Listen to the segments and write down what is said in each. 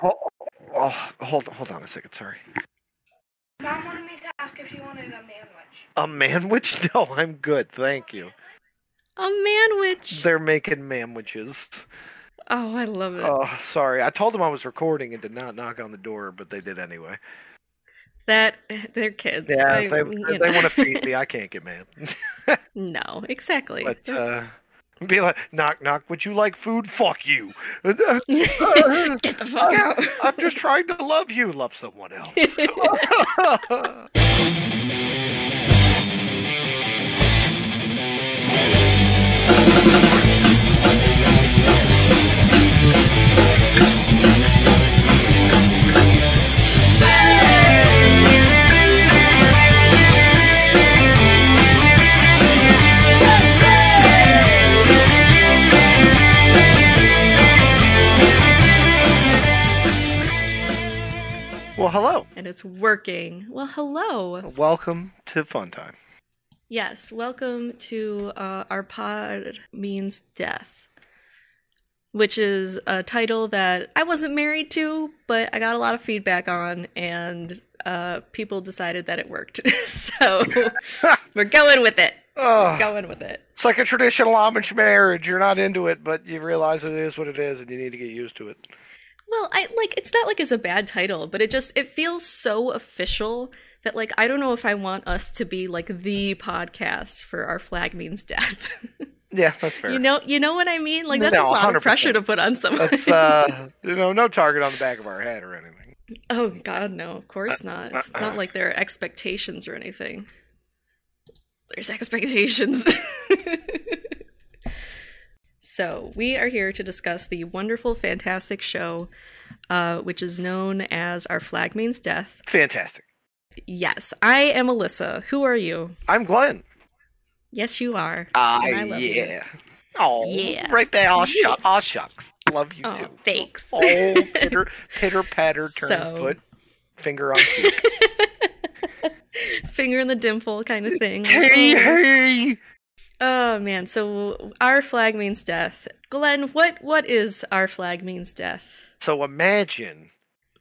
hold, oh, hold, hold on a second. Sorry. Mom wanted me to ask if you wanted a manwich. A manwich? No, I'm good. Thank you. A manwich. They're making manwiches. Oh, I love it. Oh, sorry. I told them I was recording and did not knock on the door, but they did anyway. that they're kids. Yeah, I- they, you they want to feed me. I can't get mad. No, exactly. But uh, That's- be like, knock, knock. Would you like food? Fuck you. Get the fuck out. I'm just trying to love you. Love someone else. well, hello. and it's working. Well, hello. Welcome to Fun Time. Yes, welcome to uh, our pod means death, which is a title that I wasn't married to, but I got a lot of feedback on, and uh, people decided that it worked. so we're going with it. Oh, Going with it. it's like a traditional Amish marriage. You're not into it, but you realize it is what it is, and you need to get used to it. Well, I like it's not like it's a bad title, but it just it feels so official that like I don't know if I want us to be like the podcast for our flag means death. Yeah, that's fair. you know, you know what I mean? Like that's No, a lot 100%. of pressure to put on someone. That's uh, you know, no target on the back of our head or anything. oh God, no, of course not. It's uh-uh. not like there are expectations or anything. There's expectations. so we are here to discuss the wonderful, fantastic show, uh, which is known as Our Flag Means Death. Fantastic. Yes, I am Alyssa. Who are you? I'm Glenn. Yes, you are. Ah, I love you. yeah. Oh, Yeah. right there. Aw, Yeah. shucks. Aw, shucks. Love you Oh, too. thanks. Oh, pitter, pitter, patter, turn So- foot, finger on cheek. Finger in the dimple kind of thing. hey, hey. Oh man, so our flag means death. Glenn, what what is our flag means death? So imagine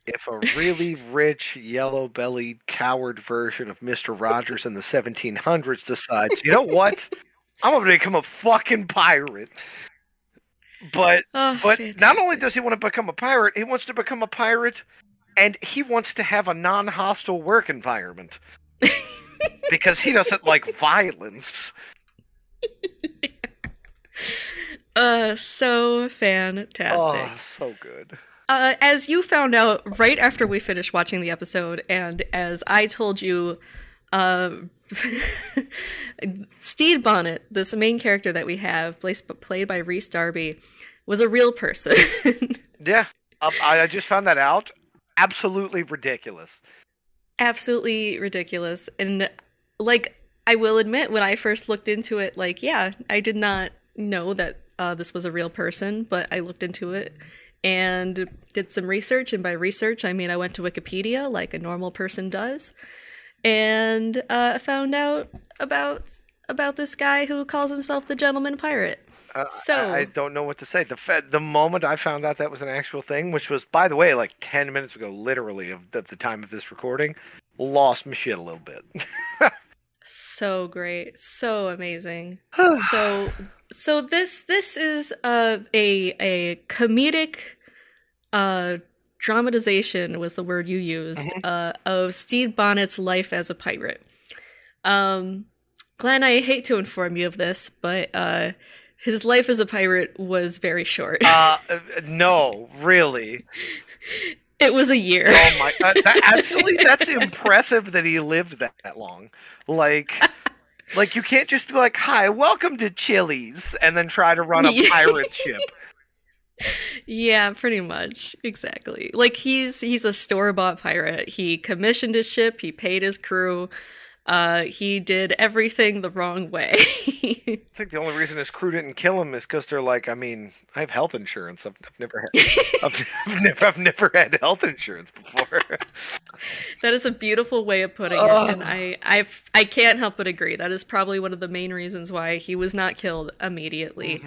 if a really rich, yellow-bellied, coward version of Mister Rogers in the 1700s decides, you know what? I'm gonna become a fucking pirate. But Oh, But not only does he want to become a pirate, he wants to become a pirate and he wants to have a non hostile work environment. because he doesn't like violence. uh so fantastic. Oh, so good. Uh, as you found out right after we finished watching the episode, and as I told you, uh, Stede Bonnet, this main character that we have, played by Rhys Darby, was a real person. Yeah. Um, I I just found that out. Absolutely ridiculous. Absolutely ridiculous. And, like, I will admit, when I first looked into it, like, yeah, I did not know that uh, this was a real person, but I looked into it and did some research. And by research, I mean I went to Wikipedia like a normal person does, and uh, found out about about this guy who calls himself the Gentleman Pirate. Uh, So- I, I don't know what to say. The the moment I found out that was an actual thing, which was, by the way, like 10 minutes ago, literally, of, of the time of this recording, lost my shit a little bit. So great, so amazing. so so this this is uh, a a comedic uh dramatization was the word you used uh of Stede Bonnet's life as a pirate. Um Glenn, I hate to inform you of this, but uh his life as a pirate was very short. uh, uh, no, really. it was a year. Oh my! Uh, that, actually, that's impressive that he lived that, that long. Like, like you can't just be like, "Hi, welcome to Chili's," and then try to run a pirate ship. Yeah, pretty much. Exactly. Like he's he's a store-bought pirate. He commissioned his ship, he paid his crew. Uh he did everything the wrong way. I think the only reason his crew didn't kill him is because they're like, I mean, I have health insurance. I've, I've never had, I've, I've never, I've never had health insurance before. that is a beautiful way of putting it, and I I I can't help but agree. That is probably one of the main reasons why he was not killed immediately.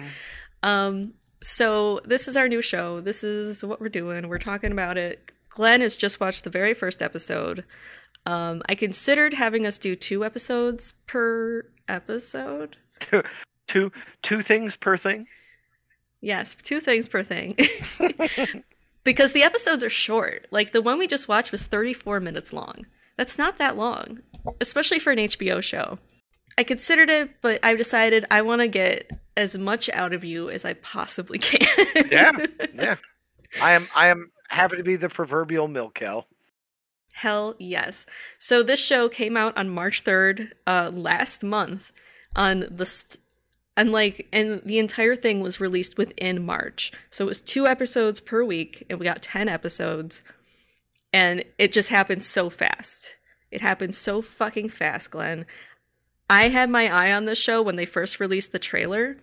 Um So this is our new show. This is what we're doing. We're talking about it. Glenn has just watched the very first episode. Um, I considered having us do two episodes per episode. Two two things per thing. Yes, two things per thing. because the episodes are short. Like the one we just watched was 34 minutes long. That's not that long, especially for an HBO show. I considered it, but I decided I want to get as much out of you as I possibly can. Yeah, yeah. I am I am happy to be the proverbial milk cow. Hell yes. So this show came out on March 3rd uh, last month on the st- and like and the entire thing was released within March. So it was two episodes per week and we got 10 episodes and it just happened so fast. It happened so fucking fast, Glenn. I had my eye on this show when they first released the trailer,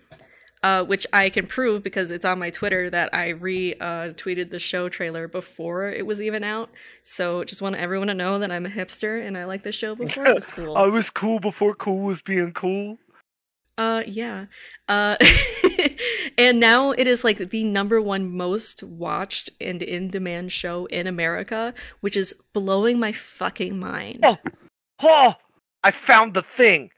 uh, which I can prove because it's on my Twitter that I re uh, tweeted the show trailer before it was even out. So just want everyone to know that I'm a hipster and I like the show before it was cool. I was cool before cool was being cool. Uh, yeah. Uh, and now it is like the number one most watched and in demand show in America, which is blowing my fucking mind. Oh, oh! I found the thing.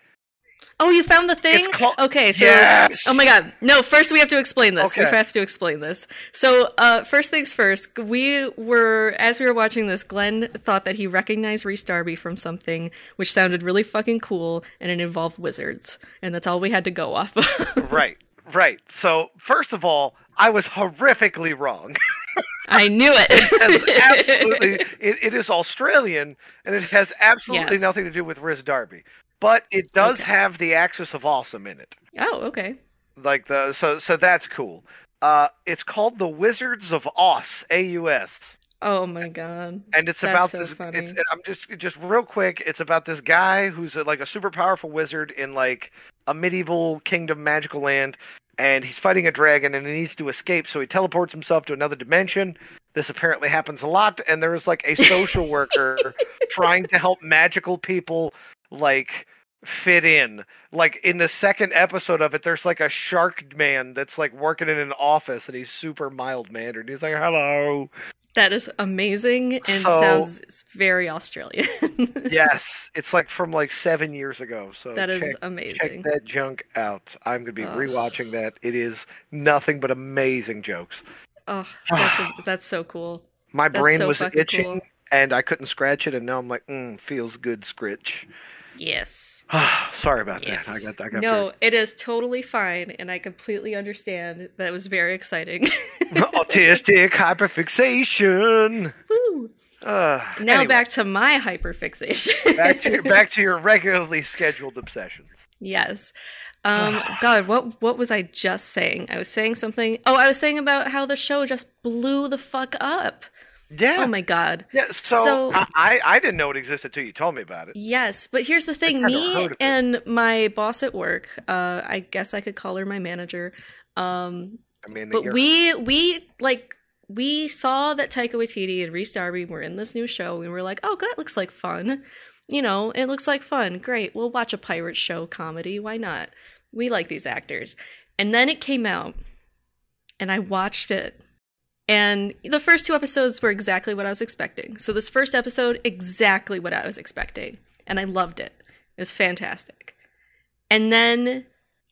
Oh, you found the thing? It's called- okay, so Yes! Oh my god. No, first we have to explain this. We have to explain this. So, uh first things first, we were as we were watching this, Glenn thought that he recognized Rhys Darby from something which sounded really fucking cool and it involved wizards. And that's all we had to go off of. Right, right. So first of all, I was horrifically wrong. I knew it. It's absolutely, it, it is Australian, and it has absolutely Yes. nothing to do with Rhys Darby. But it does Okay. have the Axis of Awesome in it. oh, okay. Like the so so that's cool. Uh, it's called the Wizards of Aus, A U S. Oh my god. and it's That's about so this. funny. It's, I'm just just real quick. It's about this guy who's a, like a super powerful wizard in like a medieval kingdom, magical land, and he's fighting a dragon and he needs to escape. So he teleports himself to another dimension. This apparently happens a lot, and there is like a social worker trying to help magical people like fit in. Like in the second episode of it, there's like a shark man that's like working in an office, and he's super mild mannered. He's like, "Hello." That is amazing and So- sounds very Australian. yes, it's like from like seven years ago. So that is check, amazing. check that junk out. I'm gonna be Ugh. rewatching that. It is nothing but amazing jokes. Oh, that's a, that's so cool. My That's brain so was itching cool. and I couldn't scratch it, and now I'm like, mm, feels good, scritch. Yes. Sorry about Yes. that. I got I got no, it is totally fine, and I completely understand. That was very exciting. autistic hyperfixation. Woo! Uh, Now anyway, back to my hyperfixation. back to your, back to your regularly scheduled obsessions. yes. Um, God, what what was I just saying? I was saying something. Oh, I was saying about how the show just blew the fuck up. Yeah. Oh my God. yeah. So, So- I, I didn't know it existed until you told me about it. Yes, but here's the thing: me heard of it. and my boss at work, uh, I guess I could call her my manager. Um, I mean, but we we like we saw that Taika Waititi and Rhys Darby were in this new show, and we were like, "Oh, that looks like fun." You know, it looks like fun. Great, we'll watch a pirate show comedy. Why not? We like these actors. And then it came out, and I watched it. And the first two episodes were exactly what I was expecting. So this first episode, exactly what I was expecting, and I loved it. It was fantastic. And then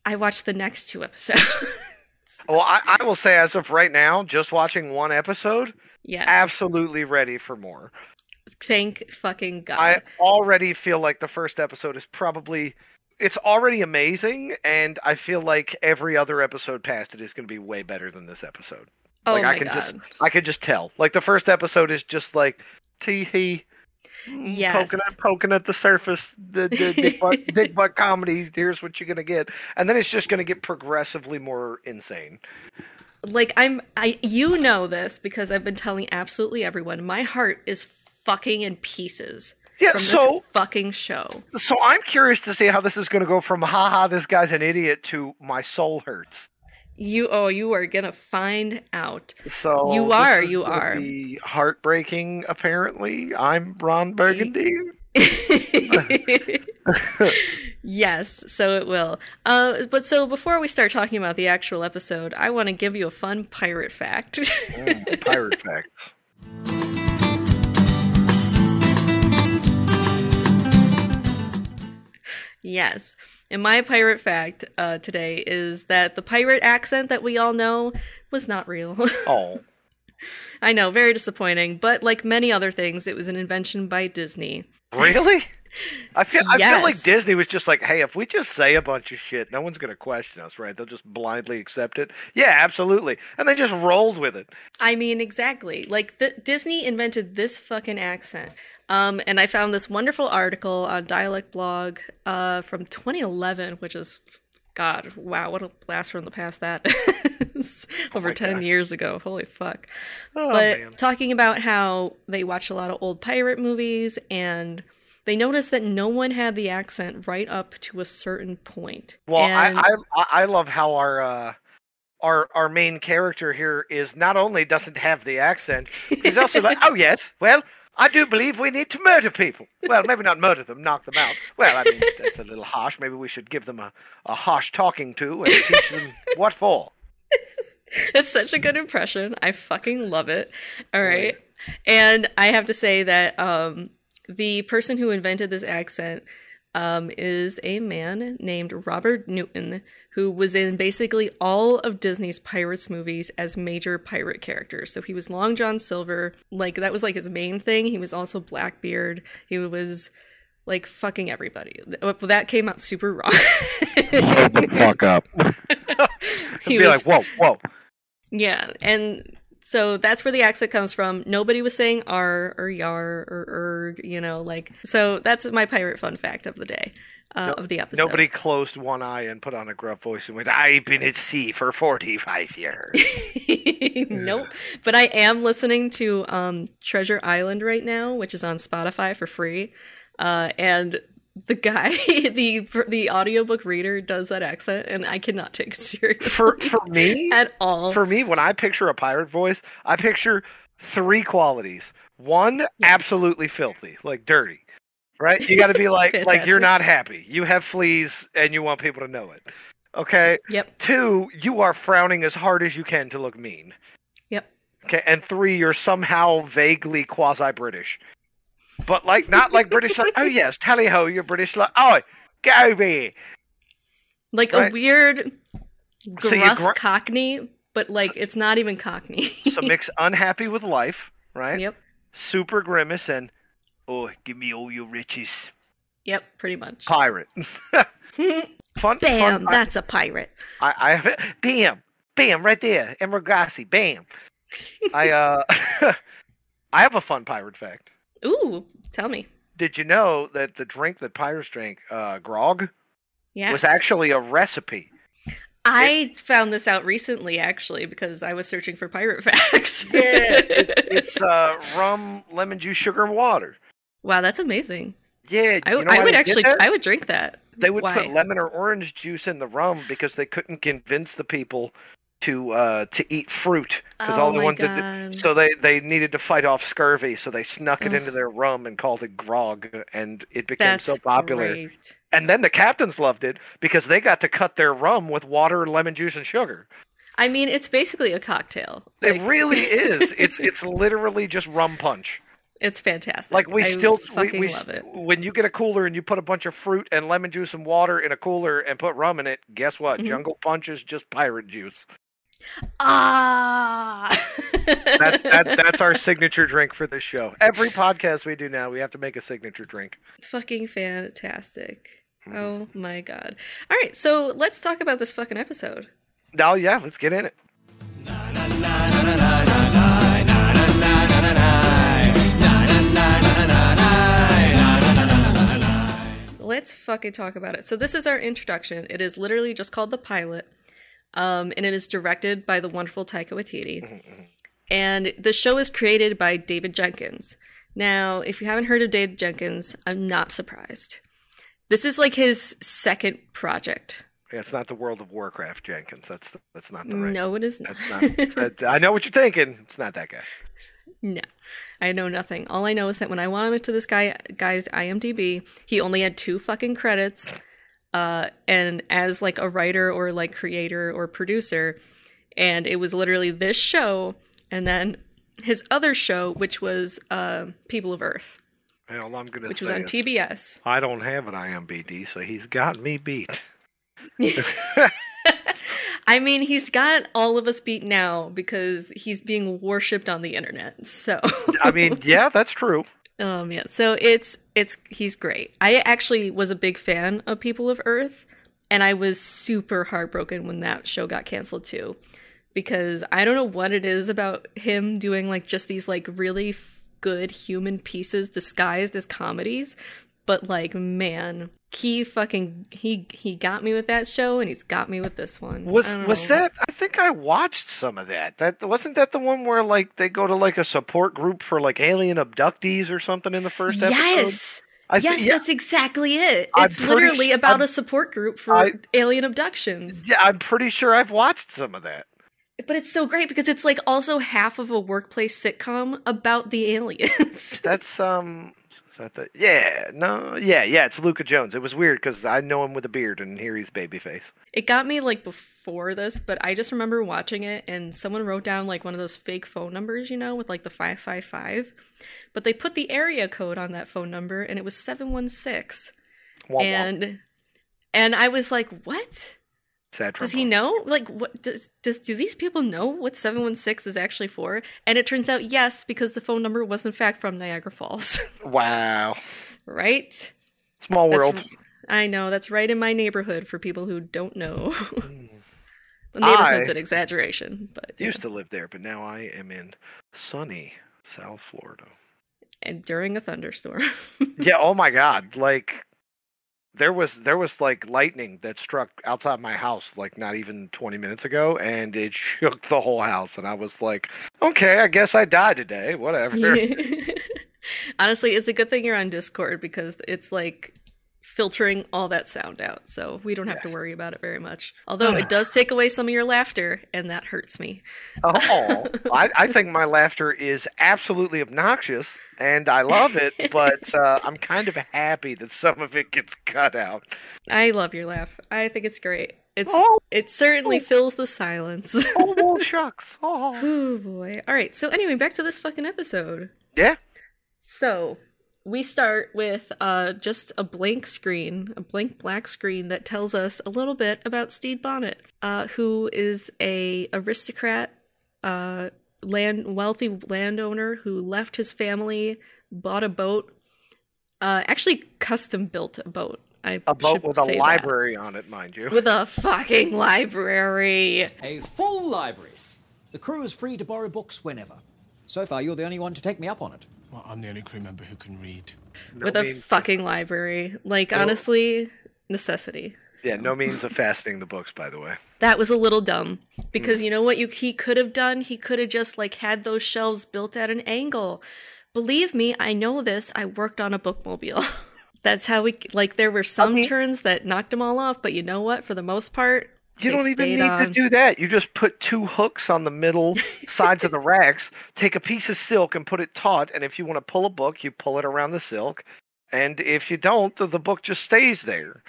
I watched the next two episodes. Well, I, I will say, as of right now, just watching one episode, yes. absolutely ready for more. Thank fucking God. I already feel like the first episode is probably it's already amazing, and I feel like every other episode past it is going to be way better than this episode. Oh like my I can God. just I can just tell. Like the first episode is just like tee hee. Mm, yes. Poking at poking at the surface, the, the dick, butt, butt comedy. Here's what you're gonna get, and then it's just gonna get progressively more insane. like I'm I you know this because I've been telling absolutely everyone. My heart is fucking in pieces Yeah, from so this fucking show. so I'm curious to see how this is gonna go from haha this guy's an idiot to my soul hurts. You oh you are gonna find out. So You are, you are. Be heartbreaking. Apparently, I'm Ron Burgundy. Yes, so it will. Uh, but so before we start talking about the actual episode, I want to give you a fun pirate fact. Mm, pirate facts. yes. And my pirate fact uh, today is that the pirate accent that we all know was not real. Oh, I know, very disappointing. But like many other things, it was an invention by Disney. really? I feel I feel like Disney was just like, hey, if we just say a bunch of shit, no one's gonna question us, right? They'll just blindly accept it. Yeah, absolutely, and they just rolled with it. I mean, exactly. Like the, Disney invented this fucking accent. Um, and I found this wonderful article on Dialect Blog uh, from 2011, which is, God, wow, what a blast from the past that is. Over my 10 God. years ago. Holy fuck. Oh but man. talking about how they watch a lot of old pirate movies and they noticed that no one had the accent right up to a certain point. Well, and, I, I I love how our uh, our our main character here is not only doesn't have the accent, he's also like, oh yes, well, I do believe we need to murder people. Well, maybe not murder them, knock them out. Well, I mean that's a little harsh. Maybe we should give them a, a harsh talking to and teach them what for. it's such a good impression. I fucking love it. All right. And I have to say that um, the person who invented this accent um, is a man named Robert Newton, who was in basically all of Disney's Pirates movies as major pirate characters. So he was Long John Silver, like that was like his main thing. He was also Blackbeard. He was like fucking everybody. That came out super wrong. Shut the fuck up. He be was- like, whoa, whoa. Yeah, and so that's where the accent comes from. Nobody was saying R or yar or erg, you know, like so. That's my pirate fun fact of the day uh, No- of the episode. Nobody closed one eye and put on a gruff voice and went, I've been at sea for 45 years. nope. But I am listening to um, Treasure Island right now, which is on Spotify for free. Uh, and the guy, the the audiobook reader, does that accent, and I cannot take it seriously for for me, at all. for me, when I picture a pirate voice, I picture three qualities. One, absolutely filthy, like dirty. Right? You got to be like like you're not happy. You have fleas and you want people to know it. Okay? yep. Two, you are frowning as hard as you can to look mean. Yep. Okay? And three, you're somehow vaguely quasi-British. But like not like British like, "Oh yes, tally ho, you're British like, "Oh, get over here." like Right. a weird So gruff gr- cockney but like it's not even cockney So mix unhappy with life, right? yep Super grimace and oh, give me all your riches. yep pretty much Pirate. fun. bam Fun, that's a pirate I, I have it. Bam. Bam. Right there. Emeril Lagasse. Bam. I uh, I have a fun pirate fact. Ooh tell me Did you know that the drink that pirates drank, uh, grog, yeah was actually a recipe? i found this out recently actually because i was searching for pirate facts Yeah, it's, it's uh, rum, lemon juice, sugar, and water. wow that's amazing Yeah, i, you know I would actually i would drink that They would Why? put lemon or orange juice in the rum because they couldn't convince the people to uh, to eat fruit because oh all they my wanted God. to. So they they needed to fight off scurvy, so they snuck it Ugh. into their rum and called it grog, and it became that's so popular. great. And then the captains loved it because they got to cut their rum with water, lemon juice, and sugar. i mean it's basically a cocktail It Like, really is. It's it's literally just rum punch. it's fantastic Like we I still we, we love st- it when you get a cooler and you put a bunch of fruit and lemon juice and water in a cooler and put rum in it, guess what? Mhm. Jungle Punch is just pirate juice. Ah That's that, that's our signature drink for this show. Every podcast we do now, we have to make a signature drink. fucking fantastic. Mhm. Oh my god. All right, so let's talk about this fucking episode. Oh yeah, let's get in it. Let's fucking talk about it. So this is our introduction. It is literally just called the pilot. Um, and it is directed by the wonderful Taika Waititi. And the show is created by David Jenkins. Now, if you haven't heard of David Jenkins, I'm not surprised. This is like his second project. Yeah, it's not the World of Warcraft Jenkins. That's that's not the right. No, it is not. That's not. not- I know what you're thinking. It's not that guy. No, I know nothing. All I know is that when I went into this guy guy's IMDb, he only had two fucking credits. Uh, and as like a writer or like creator or producer, and it was literally this show, and then his other show, which was uh, People of Earth, Hell, I'm gonna which say was on it. TBS. I don't have an IMBD, so he's got me beat. I mean, he's got all of us beat now because he's being worshipped on the internet. So, I mean, yeah, that's true. um, yeah. So it's it's he's great. I actually was a big fan of People of Earth, and I was super heartbroken when that show got canceled too, because I don't know what it is about him doing like just these like really f- good human pieces disguised as comedies, but like man, he fucking he he got me with that show, and he's got me with this one. Was was know. that? I think I watched some of that. That wasn't that the one where like they go to like a support group for like alien abductees or something in the first episode. Yes. I thi- yes, yeah, that's exactly it. It's literally about I'm- a support group for I- alien abductions. yeah. I'm pretty sure I've watched some of that. But it's so great because it's like also half of a workplace sitcom about the aliens. That's um. Is that the- yeah, no, yeah, yeah. It's Luka Jones. It was weird because I know him with a beard, and here he's babyface. it got me like before this, but I just remember watching it and someone wrote down like one of those fake phone numbers, you know, with like the 555. But they put the area code on that phone number and it was 716. Wah, wah. And and I was like, "What?" Sad Does he know? Like, what does does do these people know what seven one six is actually for? And it turns out yes, because the phone number was in fact from Niagara Falls, Wow, right? small That's- world. I know that's right in my neighborhood for people who don't know. The neighborhood's I- an exaggeration, but yeah. Used to live there, but now I am in sunny South Florida. and during a thunderstorm. yeah oh my god like there was there was like lightning that struck outside my house like not even 20 minutes ago and it shook the whole house and i was like okay i guess i died today whatever. Honestly, it's a good thing you're on Discord because it's like filtering all that sound out, so we don't have to worry about it very much. Although it does take away some of your laughter, and that hurts me. oh I, I think my laughter is absolutely obnoxious and i love it but uh, i'm kind of happy that some of it gets cut out I love your laugh. I think it's great. It's oh, it certainly fills the silence. oh well, shucks oh oh boy. All right. So anyway, back to this fucking episode. yeah So we start with uh, just a blank screen, a blank black screen that tells us a little bit about Stede Bonnet, uh, who is a aristocrat, uh, land wealthy landowner who left his family, bought a boat, uh, actually custom built a boat. I a boat should with say a that. library on it mind you with a fucking library. A full library. The crew is free to borrow books whenever. So far, you're the only one to take me up on it. Well, I'm the only crew member who can read. No with a means- fucking library. Like honestly, necessity. yeah no means of fastening the books by the way That was a little dumb because hmm. you know what you he could have done? He could have just like had those shelves built at an angle. Believe me, I know this. I worked on a bookmobile. That's how we like there were some mean- turns that knocked them all off, but you know what? For the most part, You they don't even need to do that. You just put two hooks on the middle sides of the racks, take a piece of silk and put it taut, and if you want to pull a book, you pull it around the silk. And if you don't, the, the book just stays there.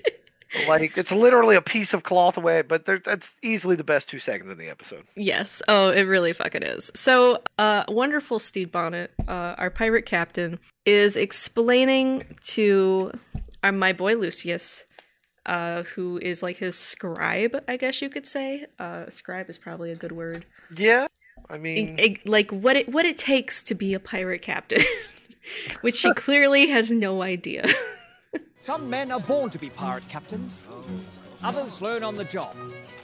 like it's literally a piece of cloth away, but there, that's easily the best two seconds in the episode. Yes. Oh, it really fucking is. So, uh, wonderful Stede Bonnet, uh, our pirate captain, is explaining to uh, my boy Lucius, uh, who is like his scribe, I guess you could say. Uh, scribe is probably a good word. Yeah, I mean, I- I- like what it what it takes to be a pirate captain, which he clearly has no idea. Some men are born to be pirate captains. Others learn on the job.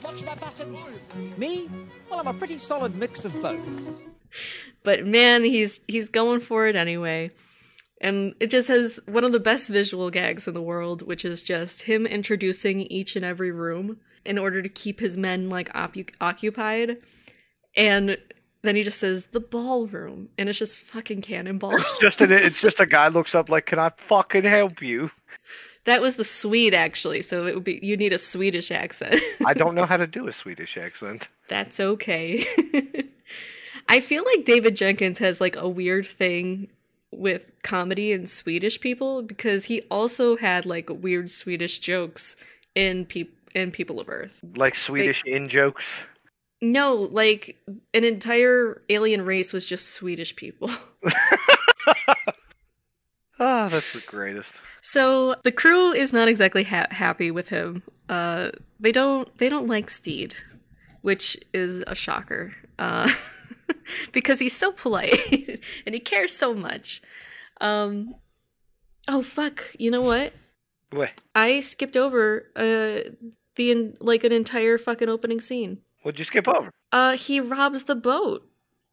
Watch my buttons. Me? Well, I'm a pretty solid mix of both. but man, he's he's going for it anyway. And it just has one of the best visual gags in the world, which is just him introducing each and every room in order to keep his men like oppu- occupied. And then he just says the ballroom, and it's just fucking cannonball. it's just an, it's just a guy looks up like, "Can I fucking help you?" that was the Swede actually, so it would be you need a Swedish accent. I don't know how to do a Swedish accent. That's okay. I feel like David Jenkins has like a weird thing with comedy and Swedish people because he also had like weird Swedish jokes in peop in People of Earth. Like Swedish in jokes. No, like an entire alien race was just Swedish people. Oh, that's the greatest. So the crew is not exactly ha- happy with him. Uh, they don't they don't like Stede, which is a shocker. Uh, because he's so polite and he cares so much. Um, oh fuck! You know what? What? I skipped over uh the en- like an entire fucking opening scene. What'd you skip over? Uh, he robs the boat.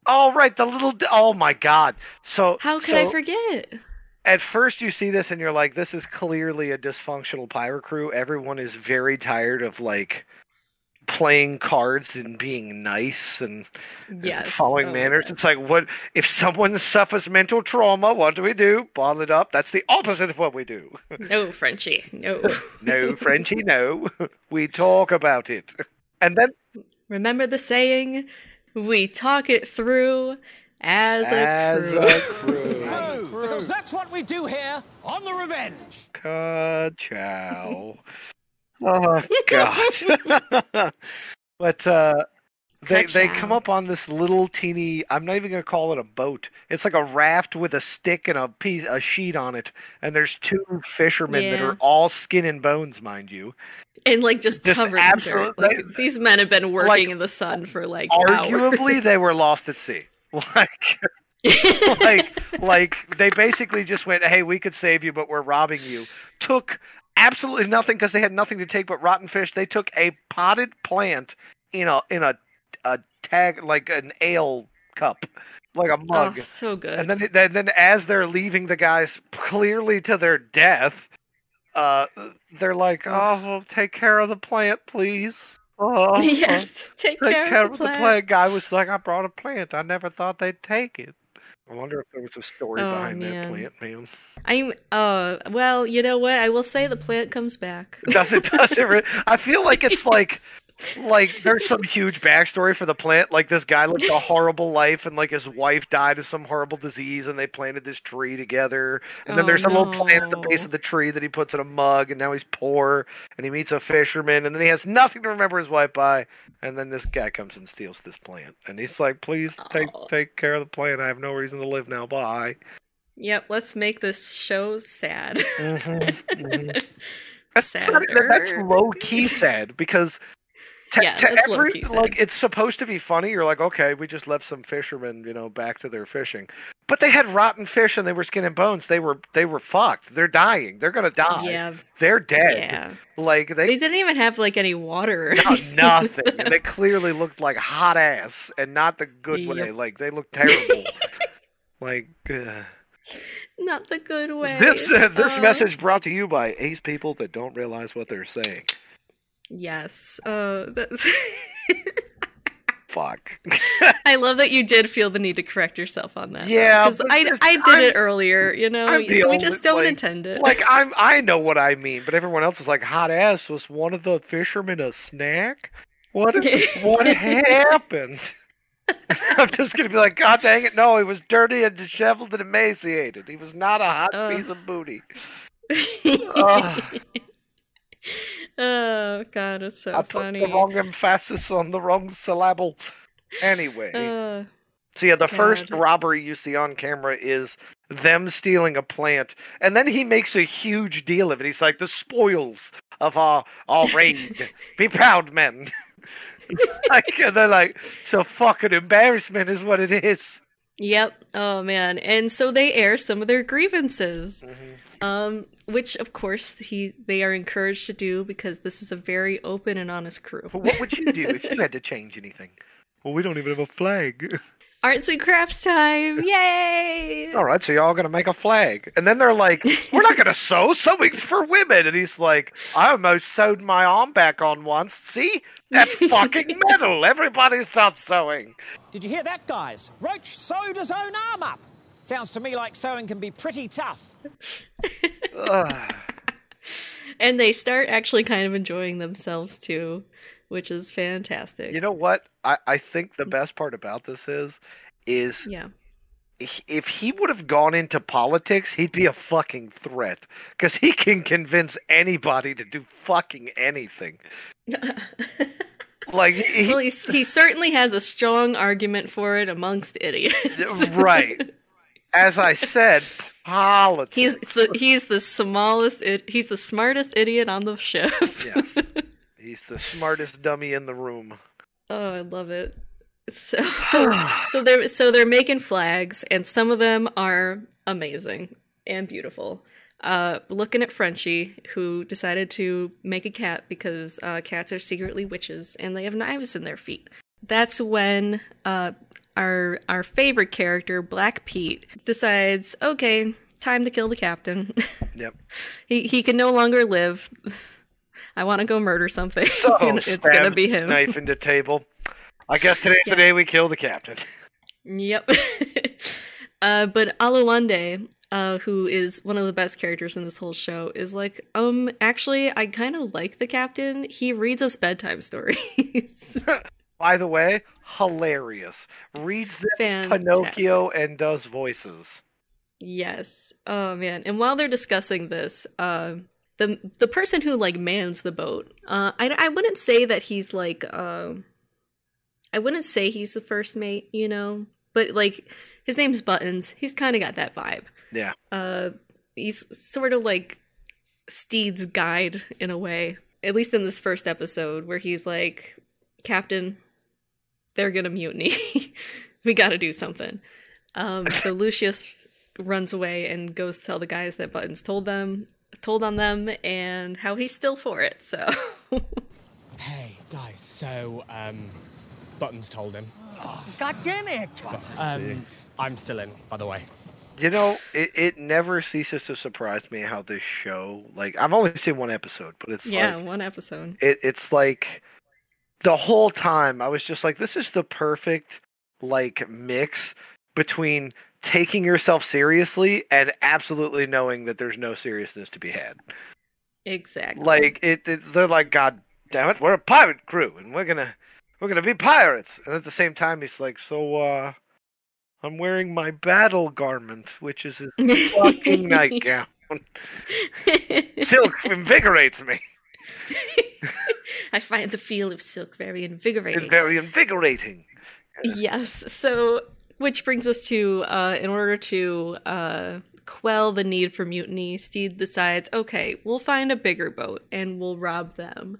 Oh, right, the little. Oh my god! So How could I forget? At first, you see this and you're like, "This is clearly a dysfunctional pirate crew." Everyone is very tired of like playing cards and being nice and, and following Oh manners. God. It's like, what if someone suffers mental trauma? What do we do? Bottle it up. That's the opposite of what we do. No, Frenchie. No. no, Frenchie, no. we talk about it. And then Remember the saying? We talk it through as a as crew. a crew. No, because that's what we do here on the Revenge. Ka-chow. Oh god. but uh they they come up on this little teeny I'm not even gonna call it a boat. It's like a raft with a stick and a piece a sheet on it. And there's two fishermen that are all skin and bones, mind you. and like just, Just covered in dirt. Like, these men have been working like, in the sun for like hours. Arguably they were lost at sea. Like like like they basically just went, "Hey, we could save you, but we're robbing you." Took absolutely nothing because they had nothing to take but rotten fish. They took a potted plant in a in a a tag like an ale cup, like a mug. oh, so good. and then then then as they're leaving the guys clearly to their death, uh, they're like, "Oh, well, take care of the plant, please." Oh, yes, take, Take care, care of the plant. plant. Guy was like, I brought a plant. I never thought they'd take it. I wonder if there was a story Oh, behind that plant, man. I'm. Uh, well, you know what? I will say the plant comes back. Does it? Does it? Re- I feel like it's like, like there's some huge backstory for the plant. Like this guy lived a horrible life, and like his wife died of some horrible disease, and they planted this tree together. And then Oh, there's a little plant at the base of the tree that he puts in a mug, and now he's poor, and he meets a fisherman, and then he has nothing to remember his wife by. And then this guy comes and steals this plant, and he's like, "Please take Aw. take care of the plant. I have no reason to live now. Bye." Yep. Let's make this show sad. Mm-hmm, That's, not- that- that's low key sad because to, Yeah, to every like it's supposed to be funny. You're like, okay, we just left some fishermen, you know, back to their fishing, but they had rotten fish and they were skin and bones. They were they were fucked. They're dying. They're gonna die. yeah. They're dead. Yeah. Like They they. didn't even have like any water. no- nothing. And they clearly looked like hot ass, and not the good way. Yep. Like they looked terrible. like Not the good way. this. Uh, this Uh, message brought to you by ace people that don't realize what they're saying. Yes. Uh, that's Fuck. I love that you did feel the need to correct yourself on that. Yeah, because I, I did I'm- it earlier. You know, so we only- just don't like- intend it. like I'm I know what I mean, but everyone else is like hot ass was one of the fishermen a snack? What what happened? I'm just gonna be like, God dang it, no, he was dirty and disheveled and emaciated. He was not a hot Ugh. piece of booty. Ugh. Oh God, it's so I put funny. the wrong emphasis on the wrong syllable. Anyway. Uh, So yeah, the first robbery you see on camera is them stealing a plant, and then he makes a huge deal of it. He's like, "The spoils of our our raid, be proud, men." like, and they're like, "So fucking embarrassment is what it is." Yep. Oh man, and so they air some of their grievances. Um, which of course he they are encouraged to do because this is a very open and honest crew. But what would you do if you had to change anything? Well, we don't even have a flag. Arts and crafts time! Yay! All right, so y'all gonna make a flag, and then they're like, "We're not gonna sew. Sewing's for women." And he's like, "I almost sewed my arm back on once. See, that's fucking metal. Everybody not sewing." Did you hear that, guys? Roach sewed his own arm up. Sounds to me like sewing can be pretty tough. And they start actually kind of enjoying themselves too, which is fantastic. You know what? I, I think the best part about this is is yeah. if he would have gone into politics, he'd be a fucking threat because he can convince anybody to do fucking anything. Like, he, well, he's, he certainly has a strong argument for it amongst idiots. right. As I said, politics. He's the, he's the smallest. He's the smartest idiot on the ship. yes. He's the smartest dummy in the room. Oh, I love it. So, so they're so they're making flags, and some of them are amazing and beautiful. Uh, looking at Frenchie, who decided to make a cat because uh, cats are secretly witches and they have knives in their feet. That's when uh, our our favorite character, Black Pete, decides, okay, time to kill the captain. Yep. he he can no longer live. I want to go murder something. So it's gonna be him. Knife in the table. I guess today's the day we kill the captain. Yep. uh, but Oluwande, uh, who is one of the best characters in this whole show, is like, um, actually, I kind of like the captain. He reads us bedtime stories. By the way, hilarious. Reads. Pinocchio and does voices. yes. Oh man. And while they're discussing this, uh, the the person who like mans the boat, uh, I I wouldn't say that he's like, uh, I wouldn't say he's the first mate, you know, but like his name's Buttons. He's kind of got that vibe. Yeah. uh he's sort of like Stede's guide in a way. At least in this first episode where he's like, Captain, they're gonna mutiny. we gotta do something. Um so Lucius runs away and goes to tell the guys that Buttons told them told on them and how he's still for it, so Hey, guys, so, um, Buttons told him. God damn it! Um, I'm still in, by the way. You know, it, it never ceases to surprise me how this show, like, I've only seen one episode, but it's yeah, like, one episode. it, it's like the whole time I was just like, this is the perfect, like, mix between taking yourself seriously and absolutely knowing that there's no seriousness to be had. Exactly. Like, it, it they're like, God damn it, we're a pirate crew and we're gonna, we're gonna be pirates. And at the same time, he's like, so, uh, I'm wearing my battle garment, which is his fucking nightgown. Silk invigorates me. I find the feel of silk very invigorating. It's very invigorating. Yes. So, which brings us to, uh, in order to uh, quell the need for mutiny, Stede decides, okay, we'll find a bigger boat and we'll rob them.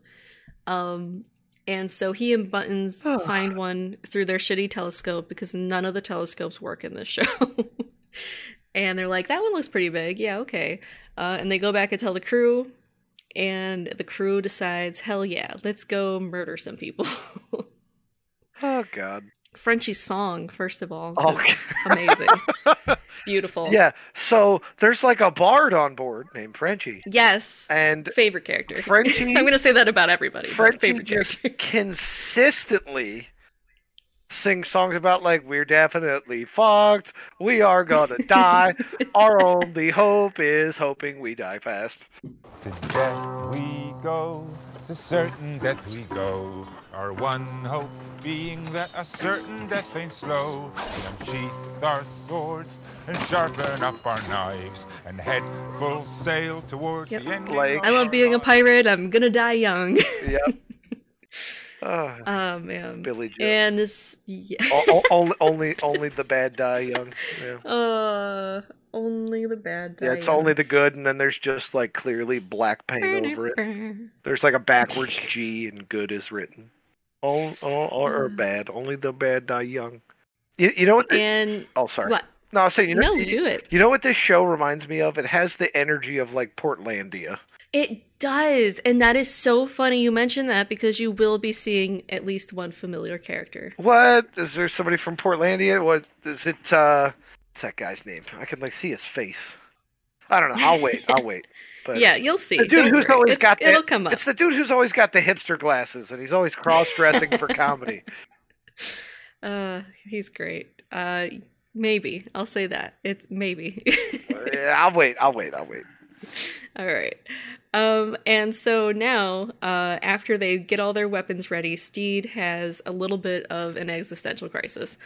Um, and so he and Buttons find one through their shitty telescope because none of the telescopes work in this show. and they're like, that one looks pretty big. Yeah, okay. Uh, and they go back and tell the crew, and the crew decides, hell yeah, let's go murder some people. Oh God. Frenchie's song, first of all. Oh, amazing. Beautiful. Yeah. So there's like a bard on board named Frenchie, Yes. and Favorite character. Frenchie- I'm going to say that about everybody. but Frenchie favorite just character. consistently sing songs about like we're definitely fucked, we are gonna die. Our only hope is hoping we die fast. To death we go, to certain death we go. Our one hope being that a certain death ain't slow. We unsheath our swords and sharpen up our knives and head full sail toward Yep. the end. Like- I love being a pirate. I'm going to die young. Yep. Oh, oh, man. Billy Joel. And it's, yeah. o- o- only, only, only the bad die young. Yeah. Uh, only the bad die Yeah, it's only the good, and then there's just like clearly black paint over it. There's like a backwards G, and good is written. Oh, oh, or, or bad. Only the bad die young. You, you know what? the- And oh, sorry. what? No, I was saying. You know, No, you, do it. You know what this show reminds me of? It has the energy of like Portlandia. It does. And that is so funny you mentioned that because you will be seeing at least one familiar character. What is there? Somebody from Portlandia? What is it? uh What's that guy's name? I can like see his face. I don't know. I'll wait. I'll wait. But yeah, you'll see. the dude Don't who's worry. always It's- got the, It'll come up. It's the dude who's always got the hipster glasses, and he's always cross dressing for comedy. Uh, he's great. Uh, maybe I'll say that. It's maybe. Yeah, I'll wait. I'll wait. I'll wait. all right. Um, and so now, uh, after they get all their weapons ready, Stede has a little bit of an existential crisis.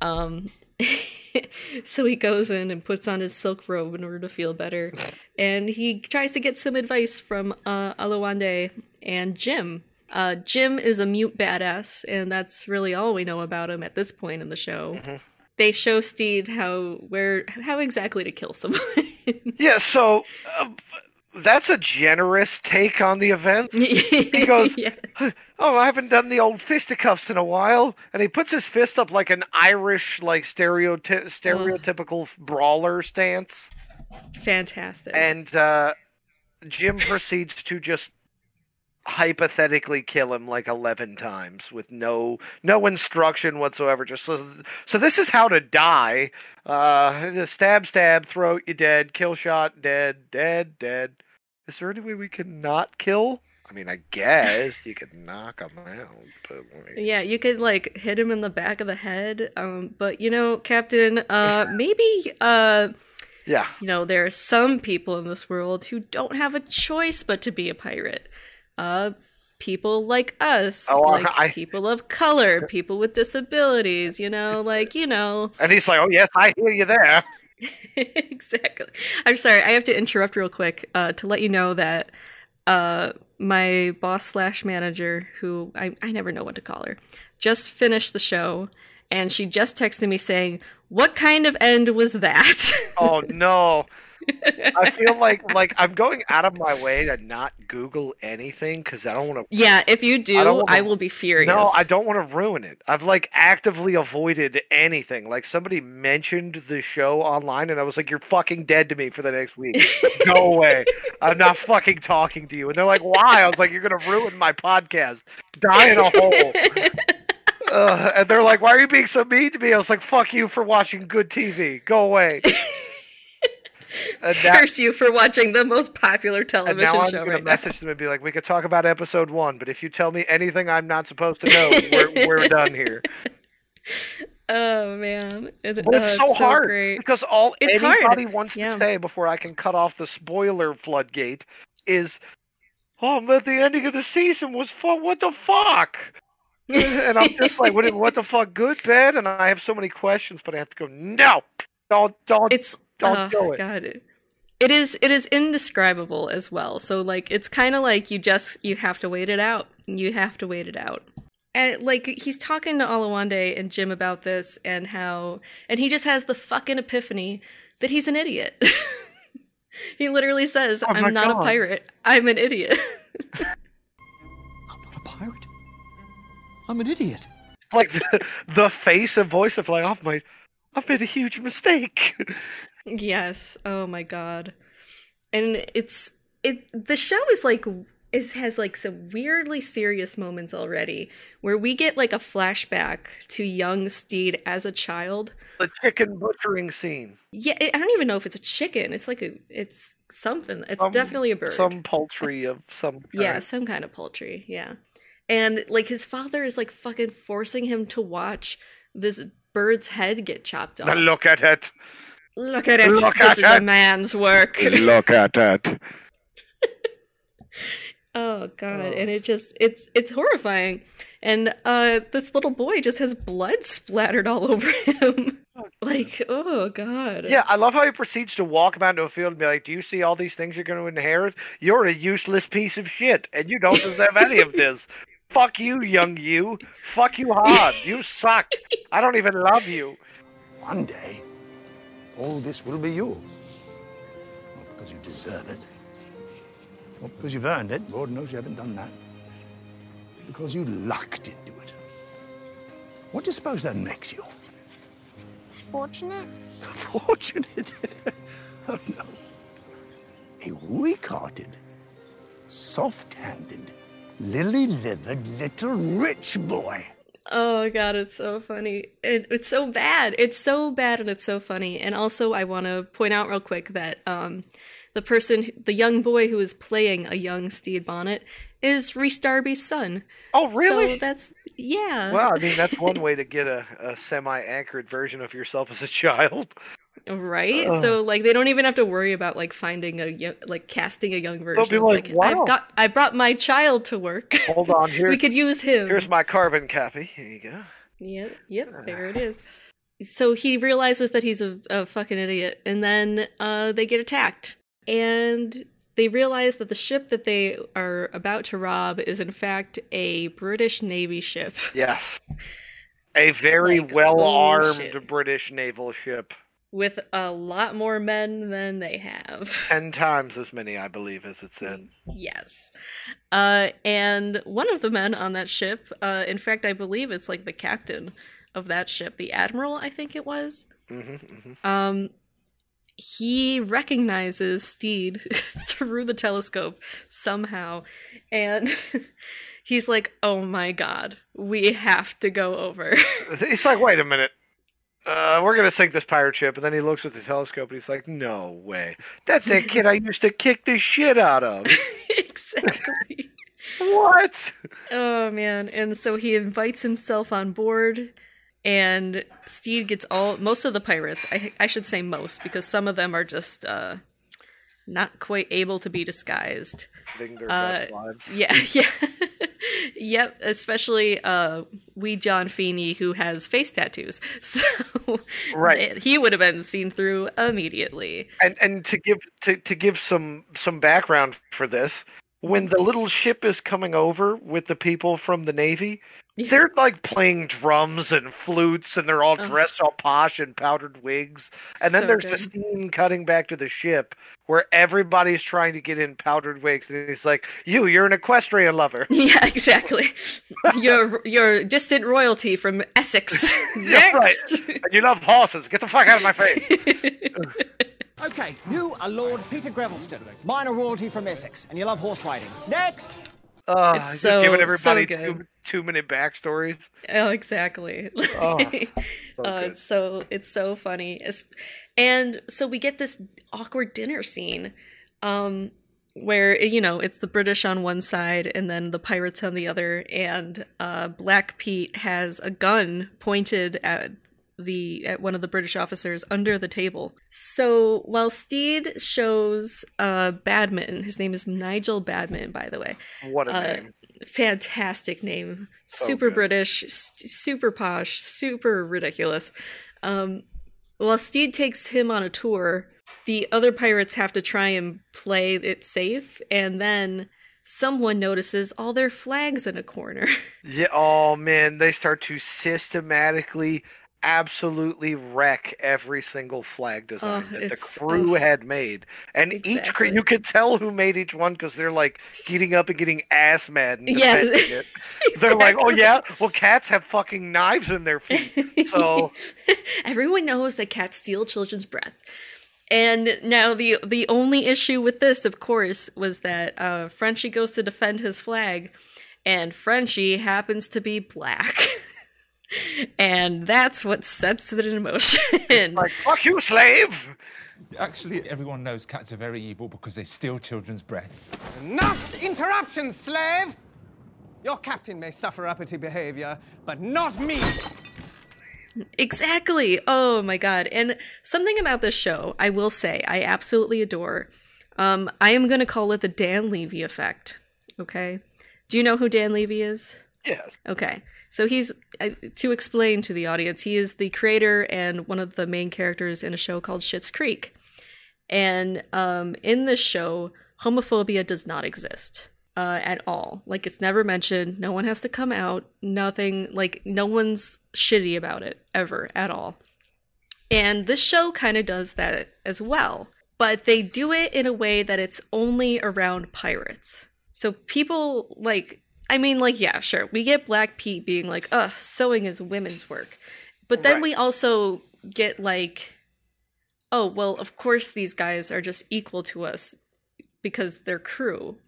Um, so he goes in and puts on his silk robe in order to feel better. And he tries to get some advice from uh, Oluwande and Jim. Uh, Jim is a mute badass, and that's really all we know about him at this point in the show. They show Stede how where how exactly to kill someone. Yeah, so uh, that's a generous take on the events. he goes- yeah. Oh, I haven't done the old fisticuffs in a while, and he puts his fist up like an Irish, like stereoty- stereotypical brawler stance, fantastic. and uh, Jim proceeds to just hypothetically kill him like 11 times with no no instruction whatsoever just so, so this is how to die uh stab stab throat you dead kill shot dead dead dead is there any way we can not kill i mean i guess you could knock him out but like, Yeah, you could like hit him in the back of the head. Um, but you know, Captain, uh, maybe uh, yeah you know, there are some people in this world who don't have a choice but to be a pirate. Uh, people like us, oh, like I- people of color, people with disabilities. You know, like you know, and he's like oh yes i hear you there exactly. I'm sorry, I have to interrupt real quick uh, to let you know that uh, my boss slash manager, who I, I never know what to call her, just finished the show, and she just texted me saying, "What kind of end was that?" oh no i feel like like i'm going out of my way to not google anything because i don't want to yeah, if you do, I I, wanna- will be furious. No, I don't want to ruin it. I've like actively avoided anything. Like somebody mentioned the show online, and I was like, "You're fucking dead to me for the next week. Go away. I'm not fucking talking to you." And they're like, "Why?" I was like, "You're gonna ruin my podcast. Die in a hole." Uh, and they're like, "Why are you being so mean to me?" I was like, "Fuck you for watching good TV. Go away." and now, Curse you for watching the most popular television and now I'm show gonna right now. message them and be like, "We could talk about episode one, but if you tell me anything I'm not supposed to know, we're, we're done here." Oh man, it, But it's uh, so hard great. because all It's hard, anybody wants yeah. to say before I can cut off the spoiler floodgate is, "Oh, but the ending of the season was fun. What the fuck?" and I'm just like, "What? What the fuck? Good, bad?" And I have so many questions, but I have to go, "No, don't, don't." it's Don't oh, do it. God. It is it is indescribable as well. So like it's kind of like you just you have to wait it out. You have to wait it out. And like he's talking to Oluwande and Jim about this and how and he just has the fucking epiphany that he's an idiot. he literally says, Oh "I'm not God. a pirate. I'm an idiot." I'm not a pirate. I'm an idiot. like the, the face and voice of like, "Oh my, I've made a huge mistake." Yes. Oh my god. And it's it the show is like is has like some weirdly serious moments already where we get like a flashback to young Stede as a child. the chicken butchering scene. Yeah, I don't even know if it's a chicken. It's like a it's something. It's Some- definitely a bird. Some poultry of some. yeah, some kind of poultry. Yeah. And like his father is like fucking forcing him to watch this bird's head get chopped off. Look at it. Look at it. Look this at is a it. man's work. Look at it. Oh god, and it just it's it's horrifying. And uh this little boy just has blood splattered all over him. like, oh god. Yeah, I love how he proceeds to walk him out into a field and be like, "Do you see all these things you're going to inherit? You're a useless piece of shit, and you don't deserve any of this. Fuck you, young you. Fuck you hard. You suck. I don't even love you." One day, all this will be yours. Not because you deserve it. Not because you've earned it. Lord knows you haven't done that. Because you lucked into it. What do you suppose that makes you? Fortunate? Fortunate? oh, no. A weak-hearted, soft-handed, lily-livered little rich boy. Oh god, it's so funny. It, it's so bad. It's so bad and it's so funny. And also I want to point out real quick that um the person the young boy who is playing a young Stede Bonnet is Rhys Darby's son. Oh, really? So that's yeah. well, I mean, that's one way to get a, a semi-accurate version of yourself as a child. Right? So like they don't even have to worry about like finding a yo- like casting a young version. They'll be It's like, "Wow." I've got I brought my child to work. Hold on, here we could use him. here's my carbon copy. Here you go. Yep, yep, there it is. so he realizes that he's a, a fucking idiot, and then uh, they get attacked, and they realize that the ship that they are about to rob is in fact a British Navy ship. Yes. A very Like, well armed. British naval ship. With a lot more men than they have. Ten times as many, I believe, as it said. Yes. Uh, and one of the men on that ship, uh, in fact, I believe it's like the captain of that ship, the admiral, I think it was. hmm hmm Um, he recognizes Stede through the telescope somehow, and he's like, "Oh my god, we have to go over." He's like, wait a minute. Uh, we're gonna sink this pirate ship, and then he looks with the telescope, and he's like, "No way! That's that kid I used to kick the shit out of." exactly. what? Oh man. And so he invites himself on board and Stede gets all most of the pirates. I I should say most because some of them are just uh not quite able to be disguised. Living their Uh, best lives. Yeah, yeah. Yep, especially uh wee John Feeney who has face tattoos. So Right. he would have been seen through immediately. and and to give to, to give some some background for this when the little ship is coming over with the people from the navy they're like playing drums and flutes and they're all Oh. dressed all posh and powdered wigs and then So there's a good. scene cutting back to the ship where everybody's trying to get in powdered wigs and he's like you you're an equestrian lover Yeah, exactly. you're you're distant royalty from Essex. Yeah, right. Next. and you love horses get the fuck out of my face Okay, you are Lord Peter Grevelston, minor royalty from Essex, and you love horse riding. Next! Uh, It's just so- giving everybody good. two, two minute backstories Oh, exactly. Oh, uh, it's so it's so funny. It's- And so we get this awkward dinner scene, um, where you know it's the British on one side and then the pirates on the other, and uh, Black Pete has a gun pointed at the at one of the British officers under the table. So while Stede shows uh, Badminton, his name is Nigel Badman, by the way what a Uh, name fantastic name So super good. british st- super posh super ridiculous um while stede takes him on a tour the other pirates have to try and play it safe and then someone notices all their flags in a corner Yeah. Oh man, they start to systematically, absolutely wreck every single flag design Oh, that the crew oh. had made, and each crew, you could tell who made each one because they're like getting up and getting ass mad and defending it. They're like, oh yeah, well cats have fucking knives in their feet, so Everyone knows that cats steal children's breath. And now the the only issue with this, of course, was that uh, Frenchie goes to defend his flag, and Frenchie happens to be black, and that's what sets it in motion. like fuck you, slave. Actually, everyone knows cats are very evil because they steal children's breath. Enough interruptions, slave! Your captain may suffer uppity behavior, but not me! Exactly. Oh my god. And something about this show, I will say, I absolutely adore. Um, I am going to call it the Dan Levy effect. Okay. Do you know who Dan Levy is? Yes. Okay. So he's, to explain to the audience, he is the creator and one of the main characters in a show called Schitt's Creek. And um, in this show, homophobia does not exist uh, at all. Like, it's never mentioned. No one has to come out. Nothing, like, no one's shitty about it ever at all. And this show kind of does that as well. But they do it in a way that it's only around pirates. So people, like, I mean, like, yeah, sure. We get Black Pete being like, ugh, sewing is women's work. But then Right. we also get, like, oh, well, of course these guys are just equal to us because they're crew.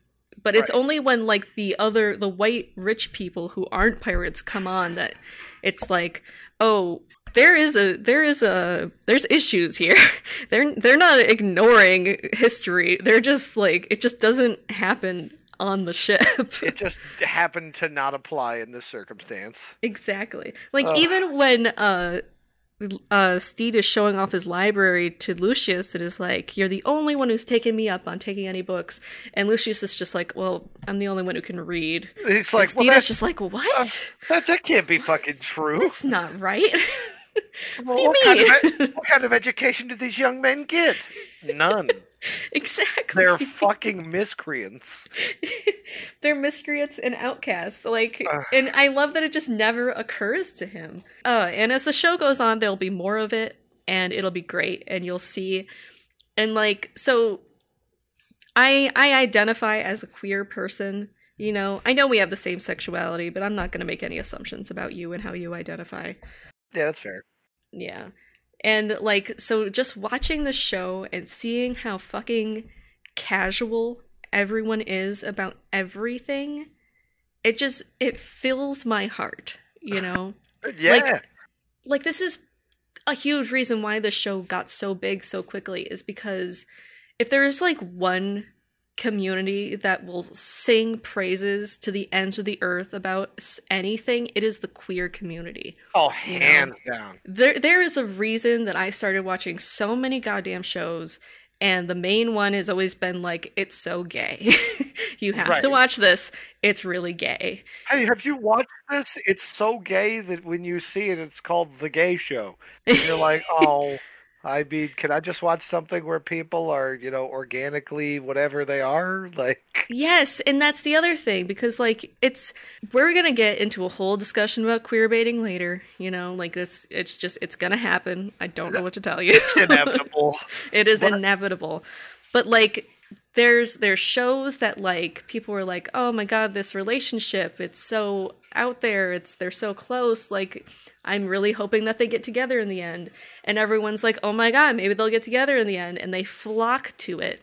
But it's Right. only when, like, the other, the white rich people who aren't pirates come on that it's like, oh, there is a there is a there's issues here. they're they're not ignoring history. They're just like it just doesn't happen on the ship. It just happened to not apply in this circumstance. exactly. Like Ugh. even when uh uh Stede is showing off his library to Lucius, it is like, You're the only one who's taken me up on taking any books. And Lucius is just like, Well, I'm the only one who can read. It's And like, well, Stede is just like, What? that, that can't be fucking true. That's not right. Well, what, kind of, what kind of education do these young men get? None. exactly. They're fucking miscreants. They're miscreants and outcasts. Like, Ugh. and I love that it just never occurs to him. Uh, and as the show goes on, there'll be more of it, and it'll be great, and you'll see. And like, so, I I identify as a queer person. You know, I know we have the same sexuality, but I'm not going to make any assumptions about you and how you identify. Yeah, that's fair. Yeah. And like so just watching the show and seeing how fucking casual everyone is about everything, it just it fills my heart, you know? Uh, yeah. Like like this is a huge reason why the show got so big so quickly is because if there's like one community that will sing praises to the ends of the earth about anything, it is the queer community oh, you know. hands down. there there is a reason that I started watching so many goddamn shows and the main one has always been like it's so gay. you have Right. to watch this. It's really gay. Hey, have you watched this? It's so gay that when you see it, it's called The Gay Show. And you're like, oh, I mean, can I just watch something where people are, you know, organically whatever they are? Like, Yes, and that's the other thing because like it's we're going to get into a whole discussion about queer baiting later, you know, like this it's just it's going to happen. I don't know what to tell you. it's inevitable. it is But- inevitable but like there's there's shows that like people were like oh my god this relationship it's so out there it's they're so close like i'm really hoping that they get together in the end. And everyone's like oh my god maybe they'll get together in the end. And they flock to it.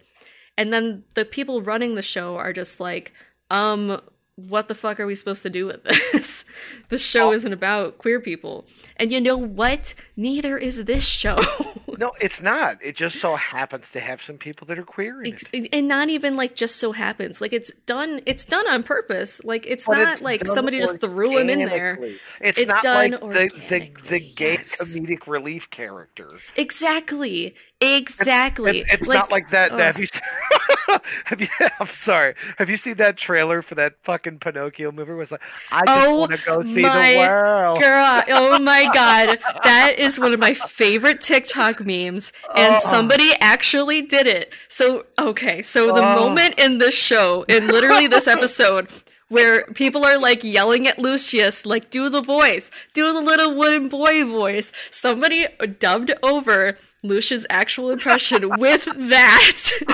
And then the people running the show are just like um what the fuck are we supposed to do with this? This show isn't about queer people. And you know what? Neither is this show no, it's not. It just so happens to have some people that are queer in Ex- it. and not even like just so happens like it's done it's done on purpose like it's But not it's like somebody just threw him in there. It's, It's not done like the, the, the gay yes. comedic relief character. exactly exactly It- it's not like oh. that. Have you, have you? I'm sorry. Have you seen that trailer for that fucking Pinocchio movie? It was like, I just Oh want to go see the world. girl oh my god that is one of my favorite tiktok memes and Oh. somebody actually did it so okay so the Oh. moment in this show in literally this episode where people are like yelling at Lucius, like, do the voice, do the little wooden boy voice. Somebody dubbed over Lucius' actual impression with that.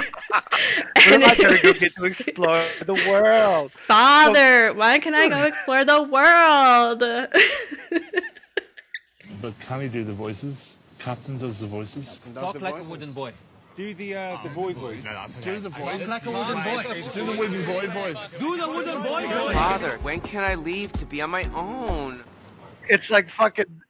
Where am I gonna go get to explore the world? Father, why can I go explore the world? But can he do the voices? Captain does the voices. Talk like a wooden boy. Do the uh, the boy voice. Do the voice. like a wooden boy. Do the wooden boy voice. Do the wooden boy voice. Father, when can I leave to be on my own? It's like fucking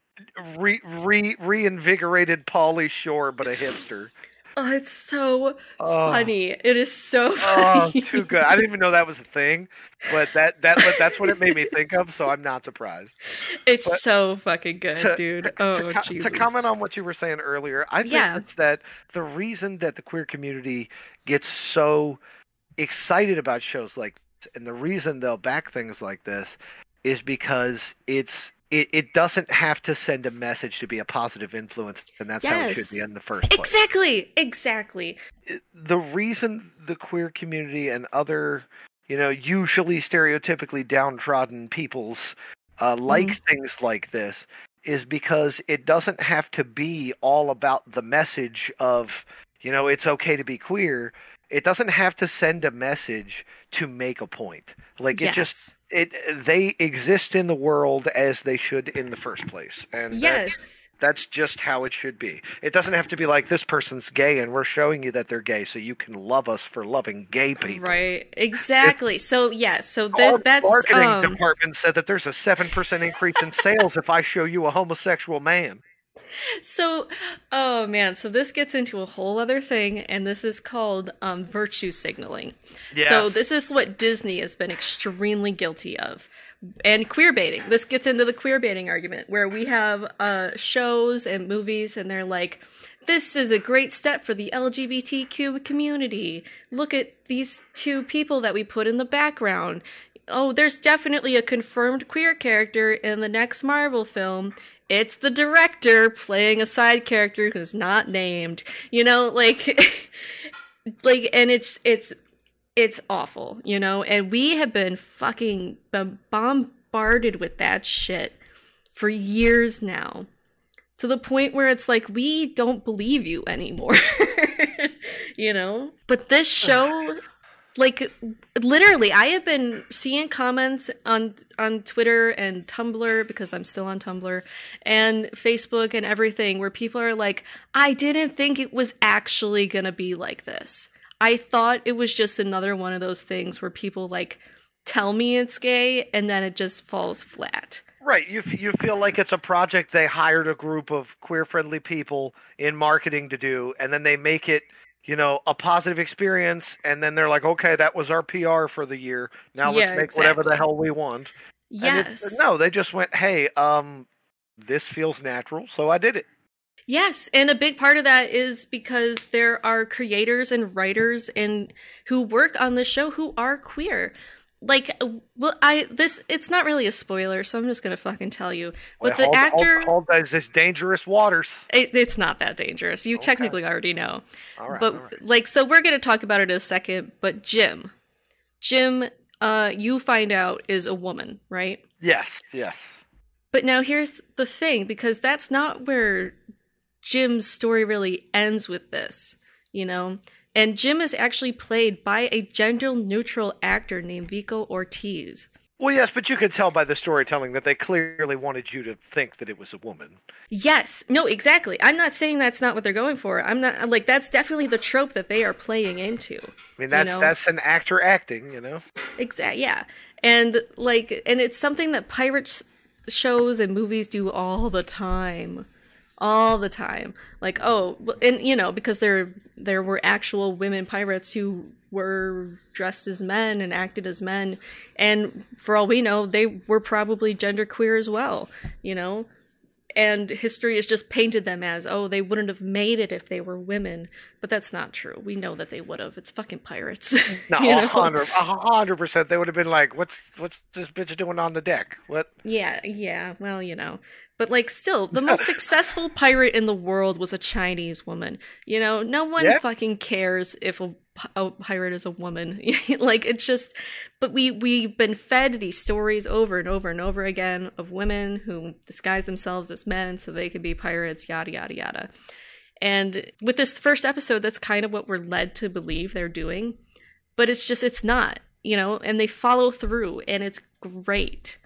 re, re reinvigorated Pauly Shore, but a hipster. Oh, it's so Oh. funny. It is so Oh, funny. too good. I didn't even know that was a thing, but that that but that's what it made me think of. So I'm not surprised. It's But so fucking good, to- dude. to, Oh, to, Jesus. to comment on what you were saying earlier, I think Yeah. it's that the reason that the queer community gets so excited about shows like this, and the reason they'll back things like this is because it's it, it doesn't have to send a message to be a positive influence, and that's how it should be in the first place. Exactly, exactly. the reason the queer community and other, you know, usually stereotypically downtrodden peoples uh, like things like this is because it doesn't have to be all about the message of, you know, it's okay to be queer. It doesn't have to send a message to make a point. Like it just it they exist in the world as they should in the first place. And Yes. that's just how it should be. It doesn't have to be like this person's gay and we're showing you that they're gay so you can love us for loving gay people. Right. Exactly. So yes. So this, that's marketing um, department said that there's a seven percent increase in sales if I show you a homosexual man. So oh man. So this gets into a whole other thing and this is called um, virtue signaling. So this is what disney has been extremely guilty of and queer baiting. This gets into the queer baiting argument where we have uh, shows and movies and they're like this is a great step for the lgbtq community. Look at these two people that we put in the background oh, there's definitely a confirmed queer character in the next Marvel film. It's the director playing a side character who's not named. You know, like, like, and it's it's it's awful. You know, and we have been fucking bombarded with that shit for years now to the point where it's like we don't believe you anymore you know but this show like literally i have been seeing comments on on twitter and tumblr because i'm still on tumblr and facebook and everything where people are like i didn't think it was actually gonna be like this i thought it was just another one of those things where people like tell me it's gay and then it just falls flat Right. You f- you feel like it's a project they hired a group of queer friendly people in marketing to do, and then they make it, you know, a positive experience, and then they're like, okay, that was our PR for the year. Now let's Yeah, make whatever the hell we want. It- yes no, they just went, hey, um, this feels natural, so I did it. Yes, and a big part of that is because there are creators and writers and who work on the show who are queer. Like, well, I this it's not really a spoiler, so I'm just gonna fucking tell you. But Wait, the hold- hold- actor, hold, is this dangerous waters? it, it's not that dangerous. You technically already know. All right, but right. like, so we're gonna talk about it in a second. But Jim, Jim, uh, you find out is a woman, right? Yes, yes. But now here's the thing because that's not where Jim's story really ends with this, you know? And Jim is actually played by a gender neutral actor named Vico Ortiz. Well, yes, but you could tell by the storytelling that they clearly wanted you to think that it was a woman. Yes, no, exactly. I'm not saying that's not what they're going for. I'm not like that's definitely the trope that they are playing into. I mean, that's know? that's an actor acting, you know. Exactly. yeah. And like, and it's something that pirates shows and movies do all the time, all the time. Like, oh, and you know, because there there were actual women pirates who were dressed as men and acted as men, and for all we know, they were probably genderqueer as well. You know. And history has just painted them as, oh, they wouldn't have made it if they were women. But that's not true. We know that they would have. It's fucking pirates. No, a? 100 100% They would have been like, "What's what's this bitch doing on the deck?" What? Yeah, yeah. Well, you know, but like, still, the most successful pirate in the world was a Chinese woman. You know, no one Yeah. fucking cares if a, a pirate is a woman. like, it's just. But we we've been fed these stories over and over and over again of women who disguise themselves as men so they could be pirates. Yada yada yada. And with this first episode, that's kind of what we're led to believe they're doing. But it's just, it's not, you know, and they follow through and it's great.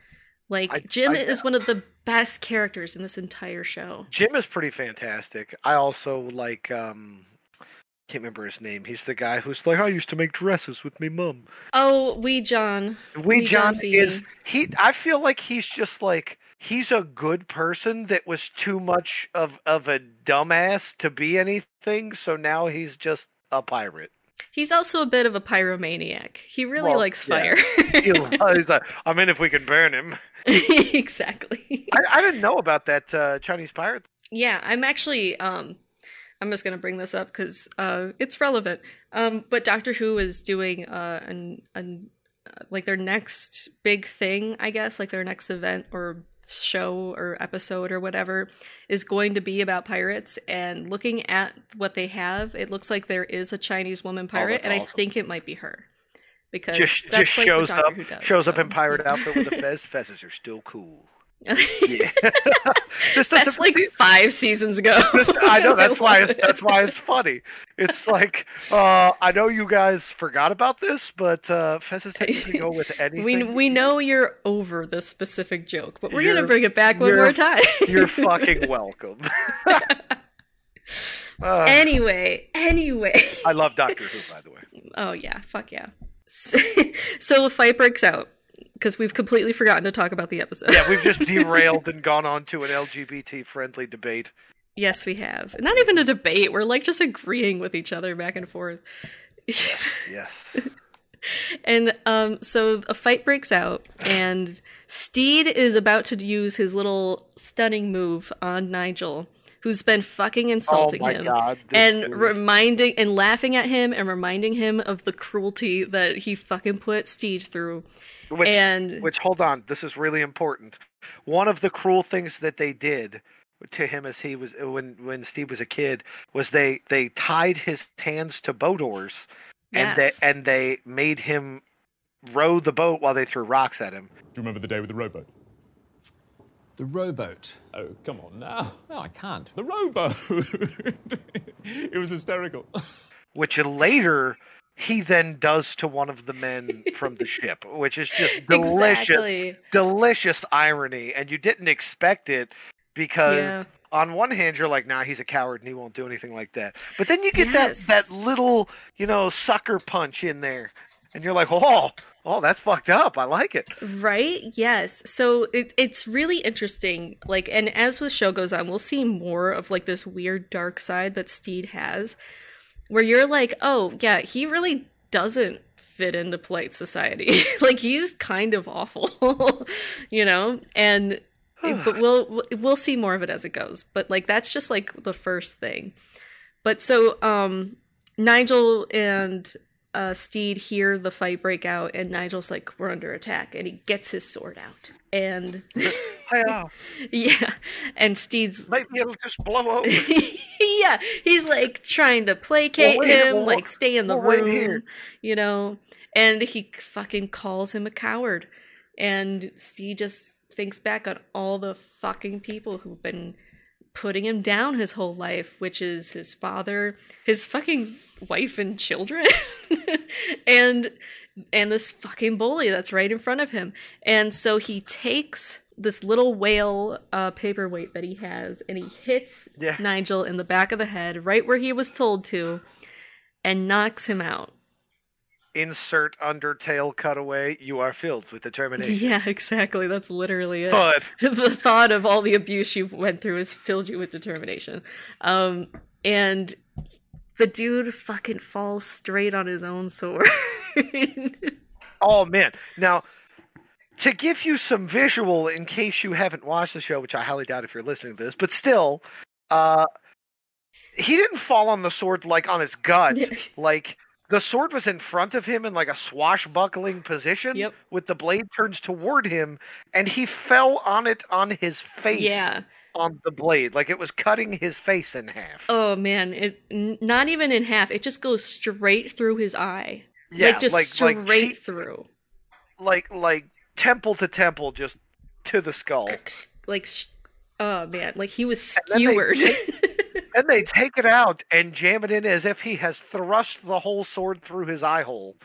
Like, I- Jim I- is one of the best characters in this entire show. Jim is pretty fantastic. I also like. um Can't remember his name. He's the guy who's like, "I used to make dresses with me mum." Oh, Wee John. Wee John Feeney. is he? I feel like he's just like he's a good person that was too much of of a dumbass to be anything. So now he's just a pirate. He's also a bit of a pyromaniac. He really Well, likes fire. He- he's like, I mean, if we can burn him. exactly. I, I didn't know about that uh, Chinese pirate. Yeah, I'm actually um I'm just going to bring this up cuz uh it's relevant. Um but Doctor Who is doing uh an an uh, like their next big thing, I guess, like their next event or show or episode or whatever is going to be about pirates and looking at what they have, it looks like there is a Chinese woman pirate that's and I think it might be her. Because Just that's just like shows Doctor up Who does, shows up in pirate outfit with a fez. Fezzes are still cool. Yeah. this That's like 5 seasons ago. This, I know that's why it's that's why it's funny. It's like uh, I know you guys forgot about this, but uh, Fezzes technically go with anything. We we know you're over this specific joke, but we're You're- gonna bring it back one more time. You're fucking welcome. Uh, anyway, anyway. I love Doctor Who, by the way. Oh yeah, fuck yeah. So, so a fight breaks out because we've completely forgotten to talk about the episode. Yeah, we've just derailed and gone on to an LGBT friendly debate. yes, we have. Not even a debate. We're like just agreeing with each other back and forth. Yes. And um, so a fight breaks out, and Stede is about to use his little stunning move on Nigel, who's been fucking oh insulting Oh him God, and dude. reminding and laughing at him and reminding him of the cruelty that he fucking put Stede through. Which, and which, hold on, this is really important. One of the cruel things that they did to him as he was when when Steve was a kid was they they tied his hands to boat oars and Yes. they and they made him row the boat while they threw rocks at him. Do you remember the day with the rowboat? The rowboat. Oh, come on now. No, I can't. The rowboat. it was hysterical. Which later he then does to one of the men from the ship, which is just delicious, Exactly. delicious irony, and you didn't expect it because Yeah. on one hand you're like, nah, he's a coward and he won't do anything like that, but then you get Yes. that that little, you know, sucker punch in there, and you're like, oh, oh, that's fucked up. I like it. Right? Yes. So it, it's really interesting. Like, and as the show goes on, we'll see more of like this weird dark side that Stede has, where you're like, oh yeah, he really doesn't fit into polite society. like he's kind of awful, you know. And but we'll we'll see more of it as it goes. But like that's just like the first thing. But so um Nigel and uh Stede hear the fight break out and Nigel's like we're under attack and he gets his sword out. And Yeah, and Stede's maybe it'll just blow over. yeah, he's like trying to placate We'll him, we'll- like stay in the we'll room, you know. And he fucking calls him a coward, and Stede just thinks back on all the fucking people who've been putting him down his whole life, which is his father, his fucking wife and children, and and this fucking bully that's right in front of him. And so he takes this little whale uh, paperweight that he has and he hits Yeah. Nigel in the back of the head, right where he was told to, and knocks him out. Insert Undertale cutaway. You are filled with determination. Yeah, exactly. That's literally it. But the thought of all the abuse you went through has filled you with determination. Um, and the dude fucking falls straight on his own sword. Oh man! Now, to give you some visual, in case you haven't watched the show, which I highly doubt if you're listening to this, but still, uh, he didn't fall on the sword like on his gut. like the sword was in front of him in like a swashbuckling position, Yep. with the blade turns toward him, and he fell on it on his face. Yeah. On the blade, like it was cutting his face in half. oh man, it n- not even in half. It just goes straight through his eye. Yeah, like just like- straight like she- through. Like like temple to temple, just to the skull. Like, sh- oh man, like he was skewered. And they take it out and jam it in as if he has thrust the whole sword through his eye hole,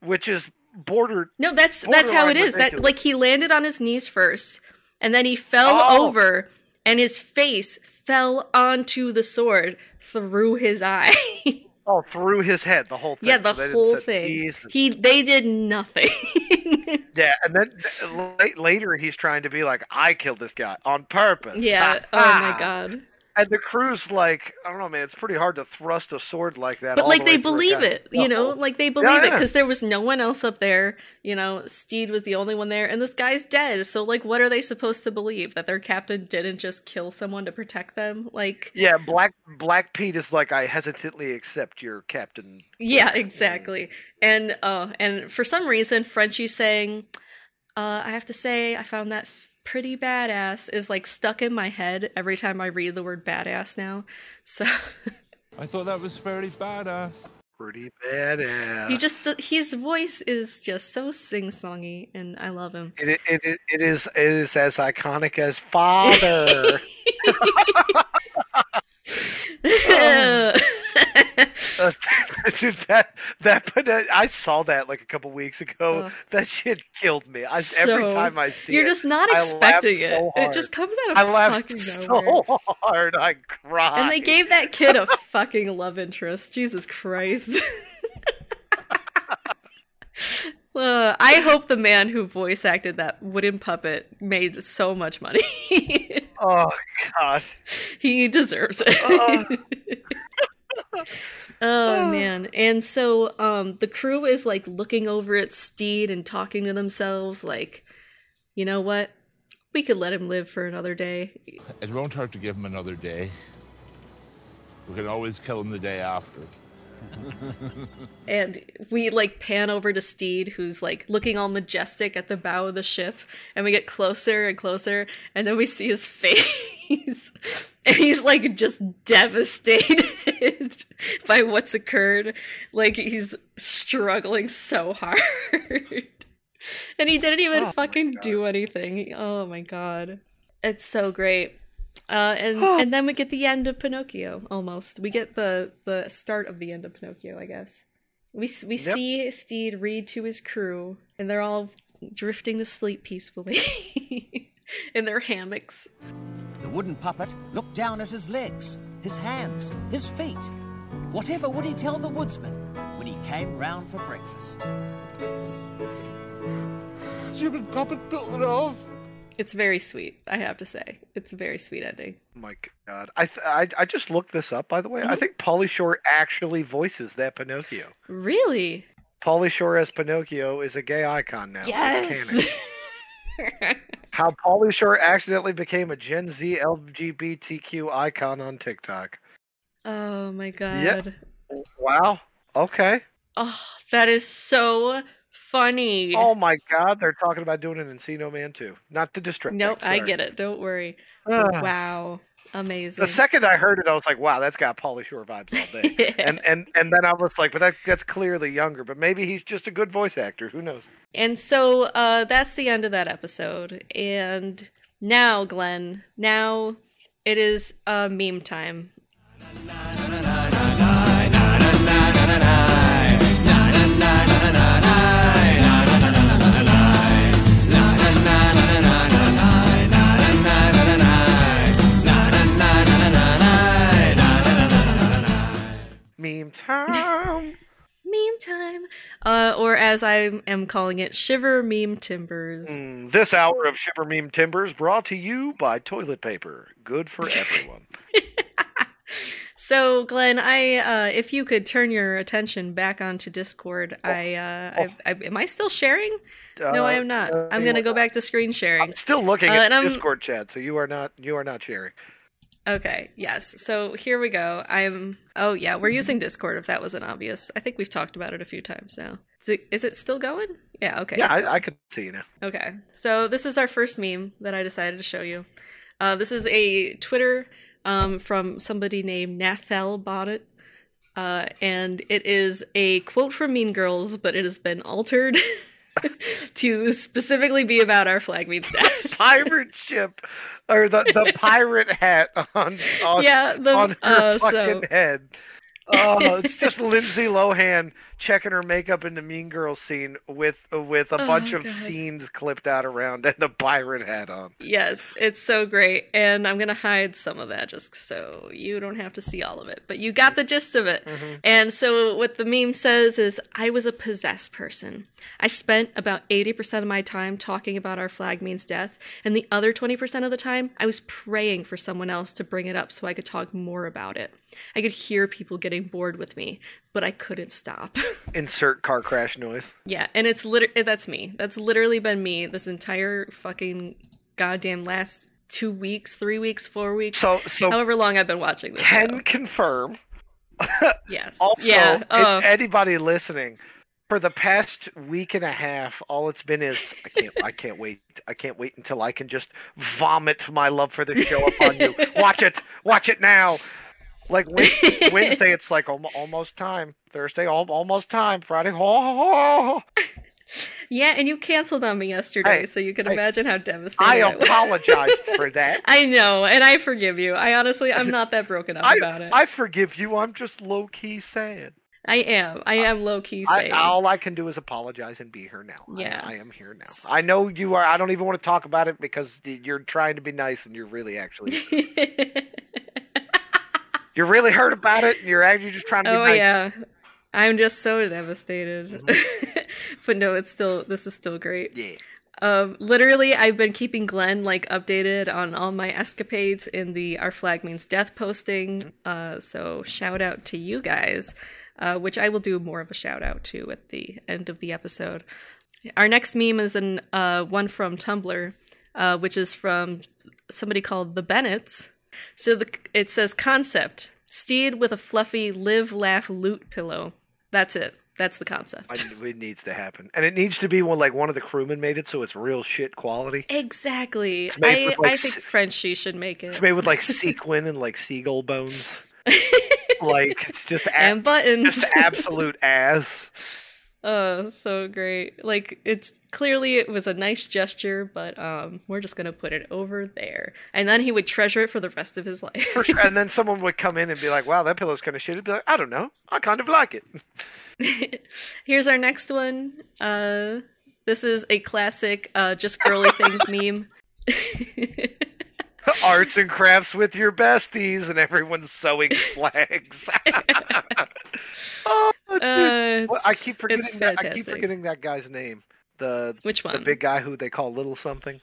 which is bordered. No, that's that's how it is. is. That like he landed on his knees first, and then he fell Oh. over, and his face fell onto the sword through his eye. oh, through his head, the whole thing. yeah, the So whole thing. and- He they did nothing. Yeah, and then uh, later he's trying to be like, "I killed this guy on purpose." yeah. Oh my god. And the crew's like, I don't know, man. It's pretty hard to thrust a sword like that. But all like the they believe it, you know, like they believe it Yeah. because there was no one else up there. You know, Stede was the only one there, and this guy's dead. So like, what are they supposed to believe that their captain didn't just kill someone to protect them? Like, Yeah, Black Black Pete is like, I hesitantly accept your captain. Yeah, exactly. And uh and for some reason Frenchie's saying, uh I have to say I found that f- pretty badass is like stuck in my head every time I read the word badass now. So I thought that was fairly badass. Pretty badass. he just his voice is just so sing-songy and I love him. It, it, it, it is it is as iconic as father. Uh, dude, that that but I saw that like a couple weeks ago. Oh. That shit killed me. I, every time I see You're it, just not expecting so it. It just comes out of I laughed fucking so nowhere. hard. I cried. And they gave that kid a fucking love interest. Jesus Christ. Uh, I hope the man who voice acted that wooden puppet made so much money. Oh God. he deserves it. oh man. And so um the crew is like looking over at Stede and talking to themselves like, you know what? we could let him live for another day. It won't hurt to give him another day. We can always kill him the day after. And we like pan over to Stede, who's like looking all majestic at the bow of the ship, and we get closer and closer, and then we see his face, and he's like just devastated by what's occurred. Like he's struggling so hard. and he didn't even Oh fucking do anything. Oh my god. It's so great. Uh, and and then we get the end of Pinocchio almost. We get the the start of the end of Pinocchio, I guess. We we Yep. see Stede read to his crew, and they're all drifting to sleep peacefully in their hammocks. The wooden puppet looked down at his legs, his hands, his feet. Whatever would he tell the woodsman when he came round for breakfast? Stupid puppet built it off. It's very sweet, I have to say. It's a very sweet ending. My God, I, th- I I just looked this up. By the way, Mm-hmm. I think Pauly Shore actually voices that Pinocchio. Really? Pauly Shore as Pinocchio is a gay icon now. Yes. How Pauly Shore accidentally became a Gen Z LGBTQ icon on TikTok. oh my god. Yep. Wow. Okay. Oh, that is so funny. Oh my God, they're talking about doing an Encino Man too. Not to distract. Nope, I get it. Don't worry. Ah. wow. Amazing. The second I heard it, I was like, "Wow, that's got Pauly Shore vibes all day." and and and then I was like, "But that that's clearly younger. But maybe he's just a good voice actor. Who knows?" And so uh, that's the end of that episode. And now, Glenn, now it is uh, meme time. Time. Meme time. Uh, or as I am calling it, Shiver Meme Timbers. Mm, this hour of Shiver Meme Timbers brought to you by toilet paper. Good for everyone. So, Glenn, I uh, if you could turn your attention back onto Discord, I, uh, I, I am I still sharing? no, I am not. uh, I'm gonna go back to screen sharing. Still looking Uh, at Discord chat, so you are not you are not sharing. Okay, yes. So here we go. I'm. Oh yeah, we're using Discord. If that wasn't obvious, I think we've talked about it a few times now. Is it, is it still going? Yeah. Okay. yeah, I, I could see you now. Okay, so this is our first meme that I decided to show you. Uh, this is a Twitter um, from somebody named Nathel Bonnet, uh, and it is a quote from Mean Girls, but it has been altered to specifically be about our flag means death. pirate ship or the, the pirate hat on on, Yeah, the- on her uh, so- fucking head. Oh, it's just Lindsay Lohan checking her makeup in the Mean Girls scene with with a Oh, bunch of God. scenes clipped out around and the pirate hat on. Yes, it's so great. And I'm going to hide some of that just so you don't have to see all of it. But you got the gist of it. Mm-hmm. And so what the meme says is I was a possessed person. I spent about 80% of my time talking about our flag means death. And the other 20% of the time, I was praying for someone else to bring it up so I could talk more about it. I could hear people getting bored with me, but I couldn't stop. Insert car crash noise. Yeah, and it's literally that's me. That's literally been me this entire fucking goddamn last two weeks, three weeks, four weeks. So so however long I've been watching this. can show. confirm. Yes. Also, yeah. if uh, anybody listening, for the past week and a half, all it's been is I can't I can't wait I can't wait until I can just vomit my love for the show upon you. Watch it, watch it now. Like Wednesday, it's like almost time. Thursday, almost time. Friday, oh, oh, oh. yeah, and you canceled on me yesterday, Hey, so you can hey, imagine how devastated I I apologized for that. I know, and I forgive you. I honestly, I'm not that broken up I, about it. I forgive you. I'm just low key sad. I am. I am low key I, saying. all I can do is apologize and be here now. I- Yeah. I, am here now. I know you are. I don't even want to talk about it because you're trying to be nice and you're really actually. You're really hurt about it and you're actually just trying to be oh nice. yeah, I'm just so devastated. but no, it's still. This is still great. Yeah. Um, literally, I've been keeping Glenn like updated on all my escapades in the "Our Flag Means Death" posting. Uh, so shout out to you guys, uh, which I will do more of a shout out to at the end of the episode. Our next meme is an uh, one from Tumblr, uh, which is from somebody called the Bennetts. So the, it says concept stede with a fluffy live, laugh, loot pillow. That's it. That's the concept. I, it needs to happen, and it needs to be one like one of the crewmen made it, so it's real shit quality. Exactly. I, with, like, I think Frenchie should make it. It's made with like sequin and like seagull bones. like it's just and buttons. just absolute ass. Oh, so great. Like it's clearly it was a nice gesture, but um we're just going to put it over there. And then he would treasure it for the rest of his life. For sure. And then someone would come in and be like, "Wow, that pillow's kind of shit." He'd be like, "I don't know. I kind of like it." Here's our next one. Uh this is a classic uh just girly things meme. Arts and crafts with your besties, and everyone's sewing flags. oh. Uh, Well, I keep forgetting. That, I keep forgetting that guy's name. The Which one? The big guy who they call Little Something.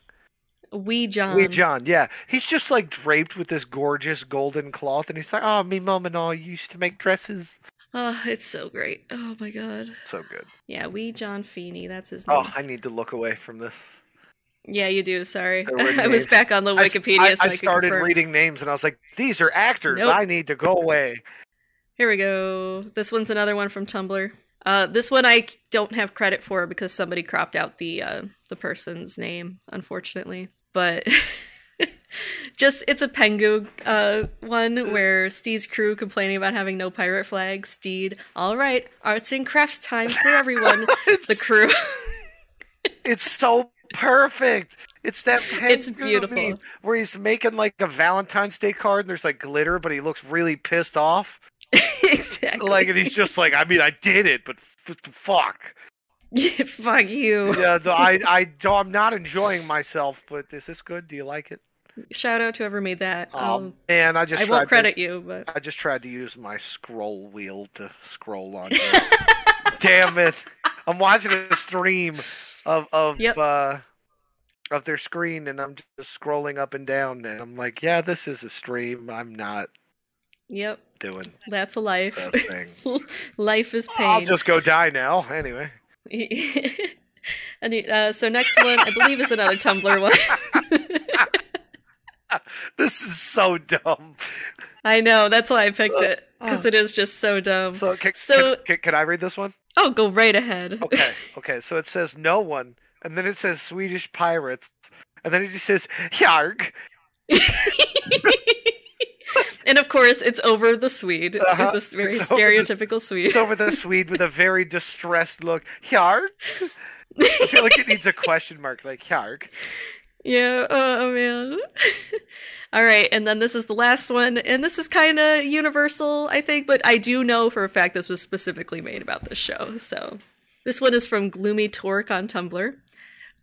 Wee John. Wee John, yeah. He's just like draped with this gorgeous golden cloth, and he's like, "Oh, me mom and all used to make dresses." Oh, it's so great. Oh my god. So good. Yeah, Wee John Feeney, that's his name. Oh, I need to look away from this. Yeah, you do. Sorry. I was back on the Wikipedia I, so I, I started confirm. reading names, and I was like, "These are actors. Nope. I need to go away." Here we go. This one's another one from Tumblr. Uh, this one I don't have credit for because somebody cropped out the uh, the person's name, unfortunately. But just it's a Pengu uh, one where Stede's crew complaining about having no pirate flag. Steed, all right, arts and crafts time for everyone. the crew. It's so perfect. It's that It's beautiful. where he's making like a Valentine's Day card, and there's like glitter, but he looks really pissed off. exactly. Like, and he's just like, "I mean, I did it, but f- fuck." Fuck you. Yeah, so I, I, don't, I'm not enjoying myself. But is this good? Do you like it? Shout out to whoever made that. Oh I'll- man, I just I won't credit to, you, but I just tried to use my scroll wheel to scroll on. Damn it! I'm watching a stream of of Yep. uh of their screen, and I'm just scrolling up and down, and I'm like, yeah, this is a stream. I'm not yep, doing. that's a life. Life is pain. I'll just go die now. Anyway, And, uh, so next one, I believe, is another Tumblr one. this is so dumb. I know that's why I picked it because it is just so dumb. So can, So- can, can, can I read this one? oh, go right ahead. Okay, okay. So it says no one, and then it says Swedish pirates, and then it just says Yarg. And of course, it's over the Swede, Uh-huh. this very It's over the- stereotypical Swede. It's over the Swede with a very distressed look. Yarg. I feel like it needs a question mark, like Yarg. Yeah, oh man. All right, and then this is the last one, and this is kind of universal, I think, but I do know for a fact this was specifically made about this show. So this one is from Gloomy Torque on Tumblr,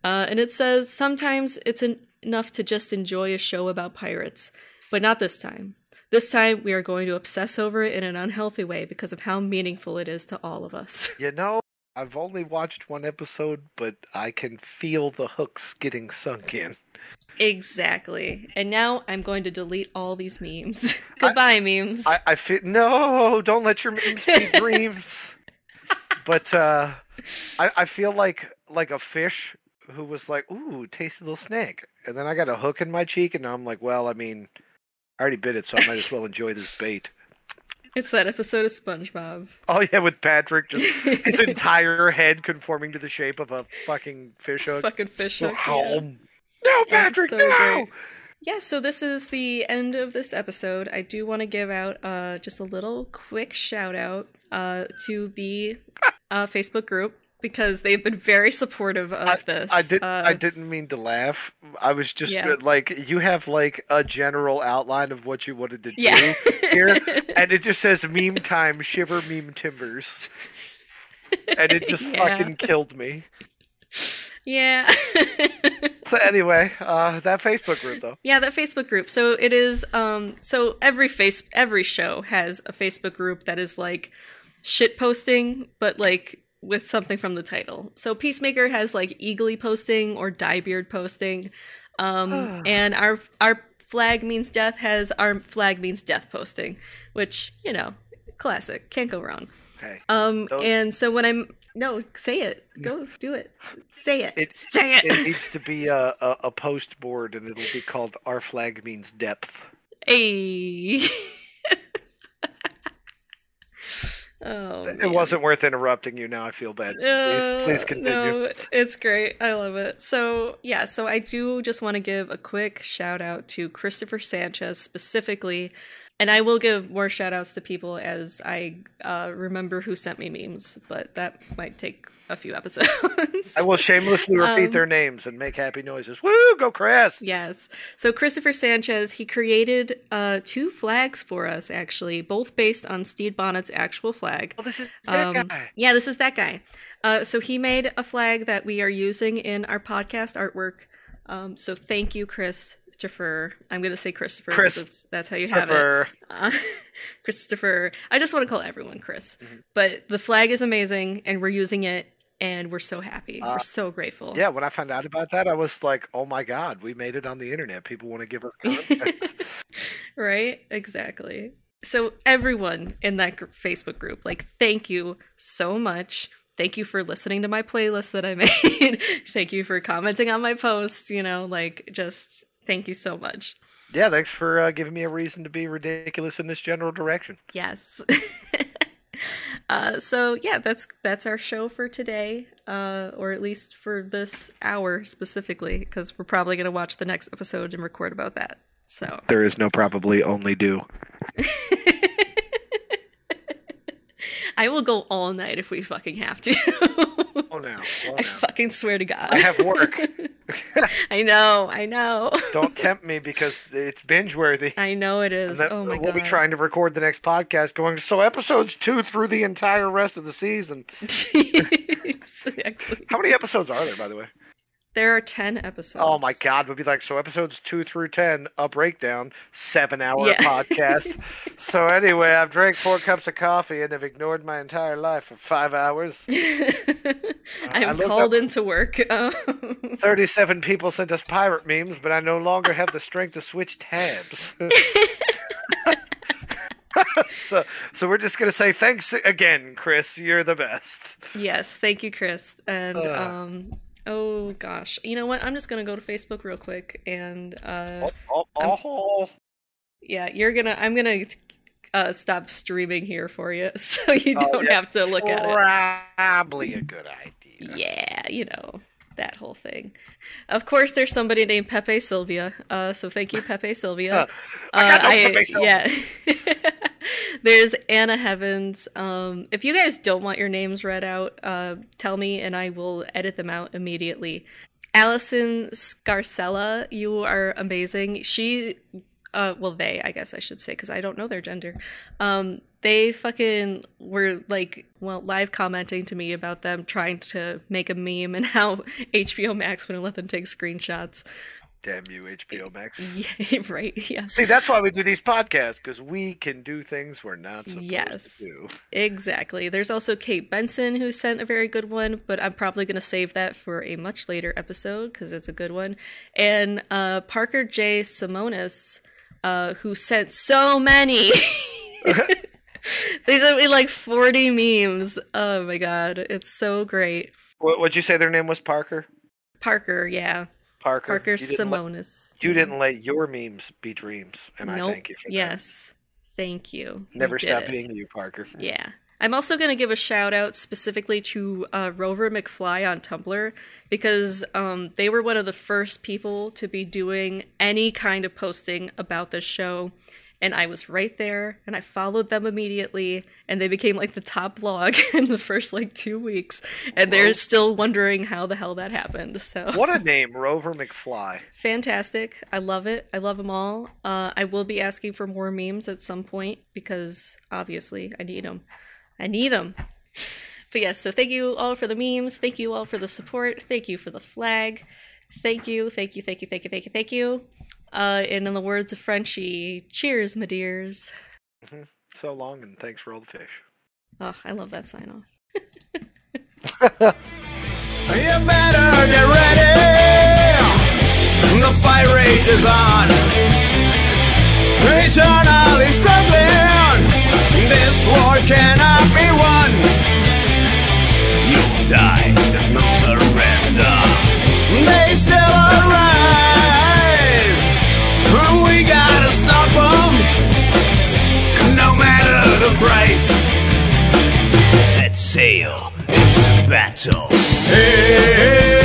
uh, and it says sometimes it's en- enough to just enjoy a show about pirates, but not this time. This time we are going to obsess over it in an unhealthy way because of how meaningful it is to all of us. You know, I've only watched one episode, but I can feel the hooks getting sunk in. exactly. And now I'm going to delete all these memes. Goodbye, memes. I, I feel no, don't let your memes be dreams. But uh, I, I feel like like a fish who was like, "Ooh, tasty little snake," and then I got a hook in my cheek, and now I'm like, "Well, I mean, I already bit it, so I might as well enjoy this bait." It's that episode of SpongeBob. Oh yeah, with Patrick, just his entire head conforming to the shape of a fucking fish hook. Fucking fish Oh, hook. yeah. No, Patrick, so no! great. Yeah, so this is the end of this episode. I do want to give out uh, just a little quick shout out uh, to the uh, Facebook group because they've been very supportive of this. I did. Uh, I didn't mean to laugh. I was just Yeah. like, you have like a general outline of what you wanted to Yeah. do here, and it just says "meme time, shiver meme timbers," and it just Yeah. fucking killed me. Yeah. So anyway, uh, that Facebook group though. Yeah, that Facebook group. So it is um so every face every show has a Facebook group that is like shit posting but like with something from the title. So Peacemaker has like Eagly posting or Diebeard posting. Um and our our flag means death has our flag means death posting, which, you know, classic, can't go wrong. Okay. Um and so when I'm No, say it. Go do it. Say it. It, say it. it needs to be a, a, a post board, and it'll be called "Our Flag Means Depth." Hey. oh. It man. wasn't worth interrupting you. Now I feel bad. Please, Uh, please continue. No, it's great. I love it. So, yeah, so I do just want to give a quick shout out to Christopher Sanchez specifically. And I will give more shout outs to people as I uh, remember who sent me memes, but that might take a few episodes. I will shamelessly repeat Um, their names and make happy noises. Woo! Go Chris! Yes. So Christopher Sanchez, he created uh, two flags for us, actually, both based on Stede Bonnet's actual flag. Oh, this is that Um, guy. Yeah, this is that guy. Uh, so he made a flag that we are using in our podcast artwork. Um, so thank you, Chris. Christopher. I'm going to say Christopher. Chris- that's how you have it. Uh, Christopher. I just want to call everyone Chris. Mm-hmm. But the flag is amazing, and we're using it, and we're so happy. Uh, we're so grateful. Yeah, when I found out about that, I was like, "Oh my god, we made it on the internet. People want to give us content." right? Exactly. So everyone in that Facebook group, like, thank you so much. Thank you for listening to my playlist that I made. thank you for commenting on my posts. You know, like, just thank you so much. yeah, thanks for uh, giving me a reason to be ridiculous in this general direction. Yes. uh, so yeah, that's that's our show for today, uh, or at least for this hour specifically, because we're probably gonna watch the next episode and record about that. So There is no probably, only do. I will go all night if we fucking have to. Oh no, oh, I fucking swear to God. I have work. I know, I know. Don't tempt me because it's binge worthy. I know it is. Then oh my we'll god. be trying to record the next podcast going, so episodes two through the entire rest of the season. exactly. How many episodes are there, by the way? There are ten episodes. Oh my god, we'll be like, so episodes two through ten, a breakdown, seven hour Yeah. podcast. so anyway, I've drank four cups of coffee and have ignored my entire life for five hours. I'm called into work. Um, 37 people sent us pirate memes, but I no longer have the strength to switch tabs. so, so we're just gonna say thanks again, Chris. You're the best. yes, thank you, Chris. And Ugh. um, oh gosh, you know what? I'm just gonna go to Facebook real quick and uh, Oh, I'm- oh, yeah, you're gonna. I'm gonna uh, stop streaming here for you, so you Oh, don't yeah. have to look at it. Probably a good idea. Yeah, you know, that whole thing. Of course, there's somebody named Pepe Sylvia. Uh, so thank you, Pepe. I no Uh, Pepe Sylvia. Yeah. there's Anna Heavens. Um, if you guys don't want your names read out, uh, tell me and I will edit them out immediately. Allison Scarcella, you are amazing. She, uh, well, they, I guess I should say, because I don't know their gender. Um, they fucking were like, well, live commenting to me about them trying to make a meme and how HBO Max wouldn't let them take screenshots. Damn you, HBO Max. Yeah, right. Yeah. See, that's why we do these podcasts because we can do things we're not supposed Yes. to do. Exactly. There's also Kate Benson who sent a very good one, but I'm probably going to save that for a much later episode because it's a good one. And uh, Parker J. Simonis, uh, who sent so many. they sent me like 40 memes. Oh my god, it's so great. What would you say their name was? Parker. Parker, yeah. Parker. Parker You didn't let- Simonis. You didn't let your memes be dreams, and I thank you for that. Yes. Thank you. You Never did stop being you, Parker. Yeah. I'm also going to give a shout out specifically to uh, Rover McFly on Tumblr because um, they were one of the first people to be doing any kind of posting about this show. And I was right there and I followed them immediately and they became like the top blog in the first like two weeks. And they're still wondering how the hell that happened. So What a name, Rover McFly. fantastic. I love it. I love them all. Uh, I will be asking for more memes at some point because obviously I need them. I need them. But yes, so thank you all for the memes. Thank you all for the support. Thank you for the flag. Thank you, thank you, thank you, thank you, thank you, thank you. Uh, and in the words of Frenchie, cheers, my dears. hmm So long, and thanks for all the fish. Oh, I love that sign off. You better get ready. The fight rages on. Eternal this war cannot be won. You die, there's no surrender. They still arrive. We gotta stop them, no matter the price. Set sail into battle. Hey.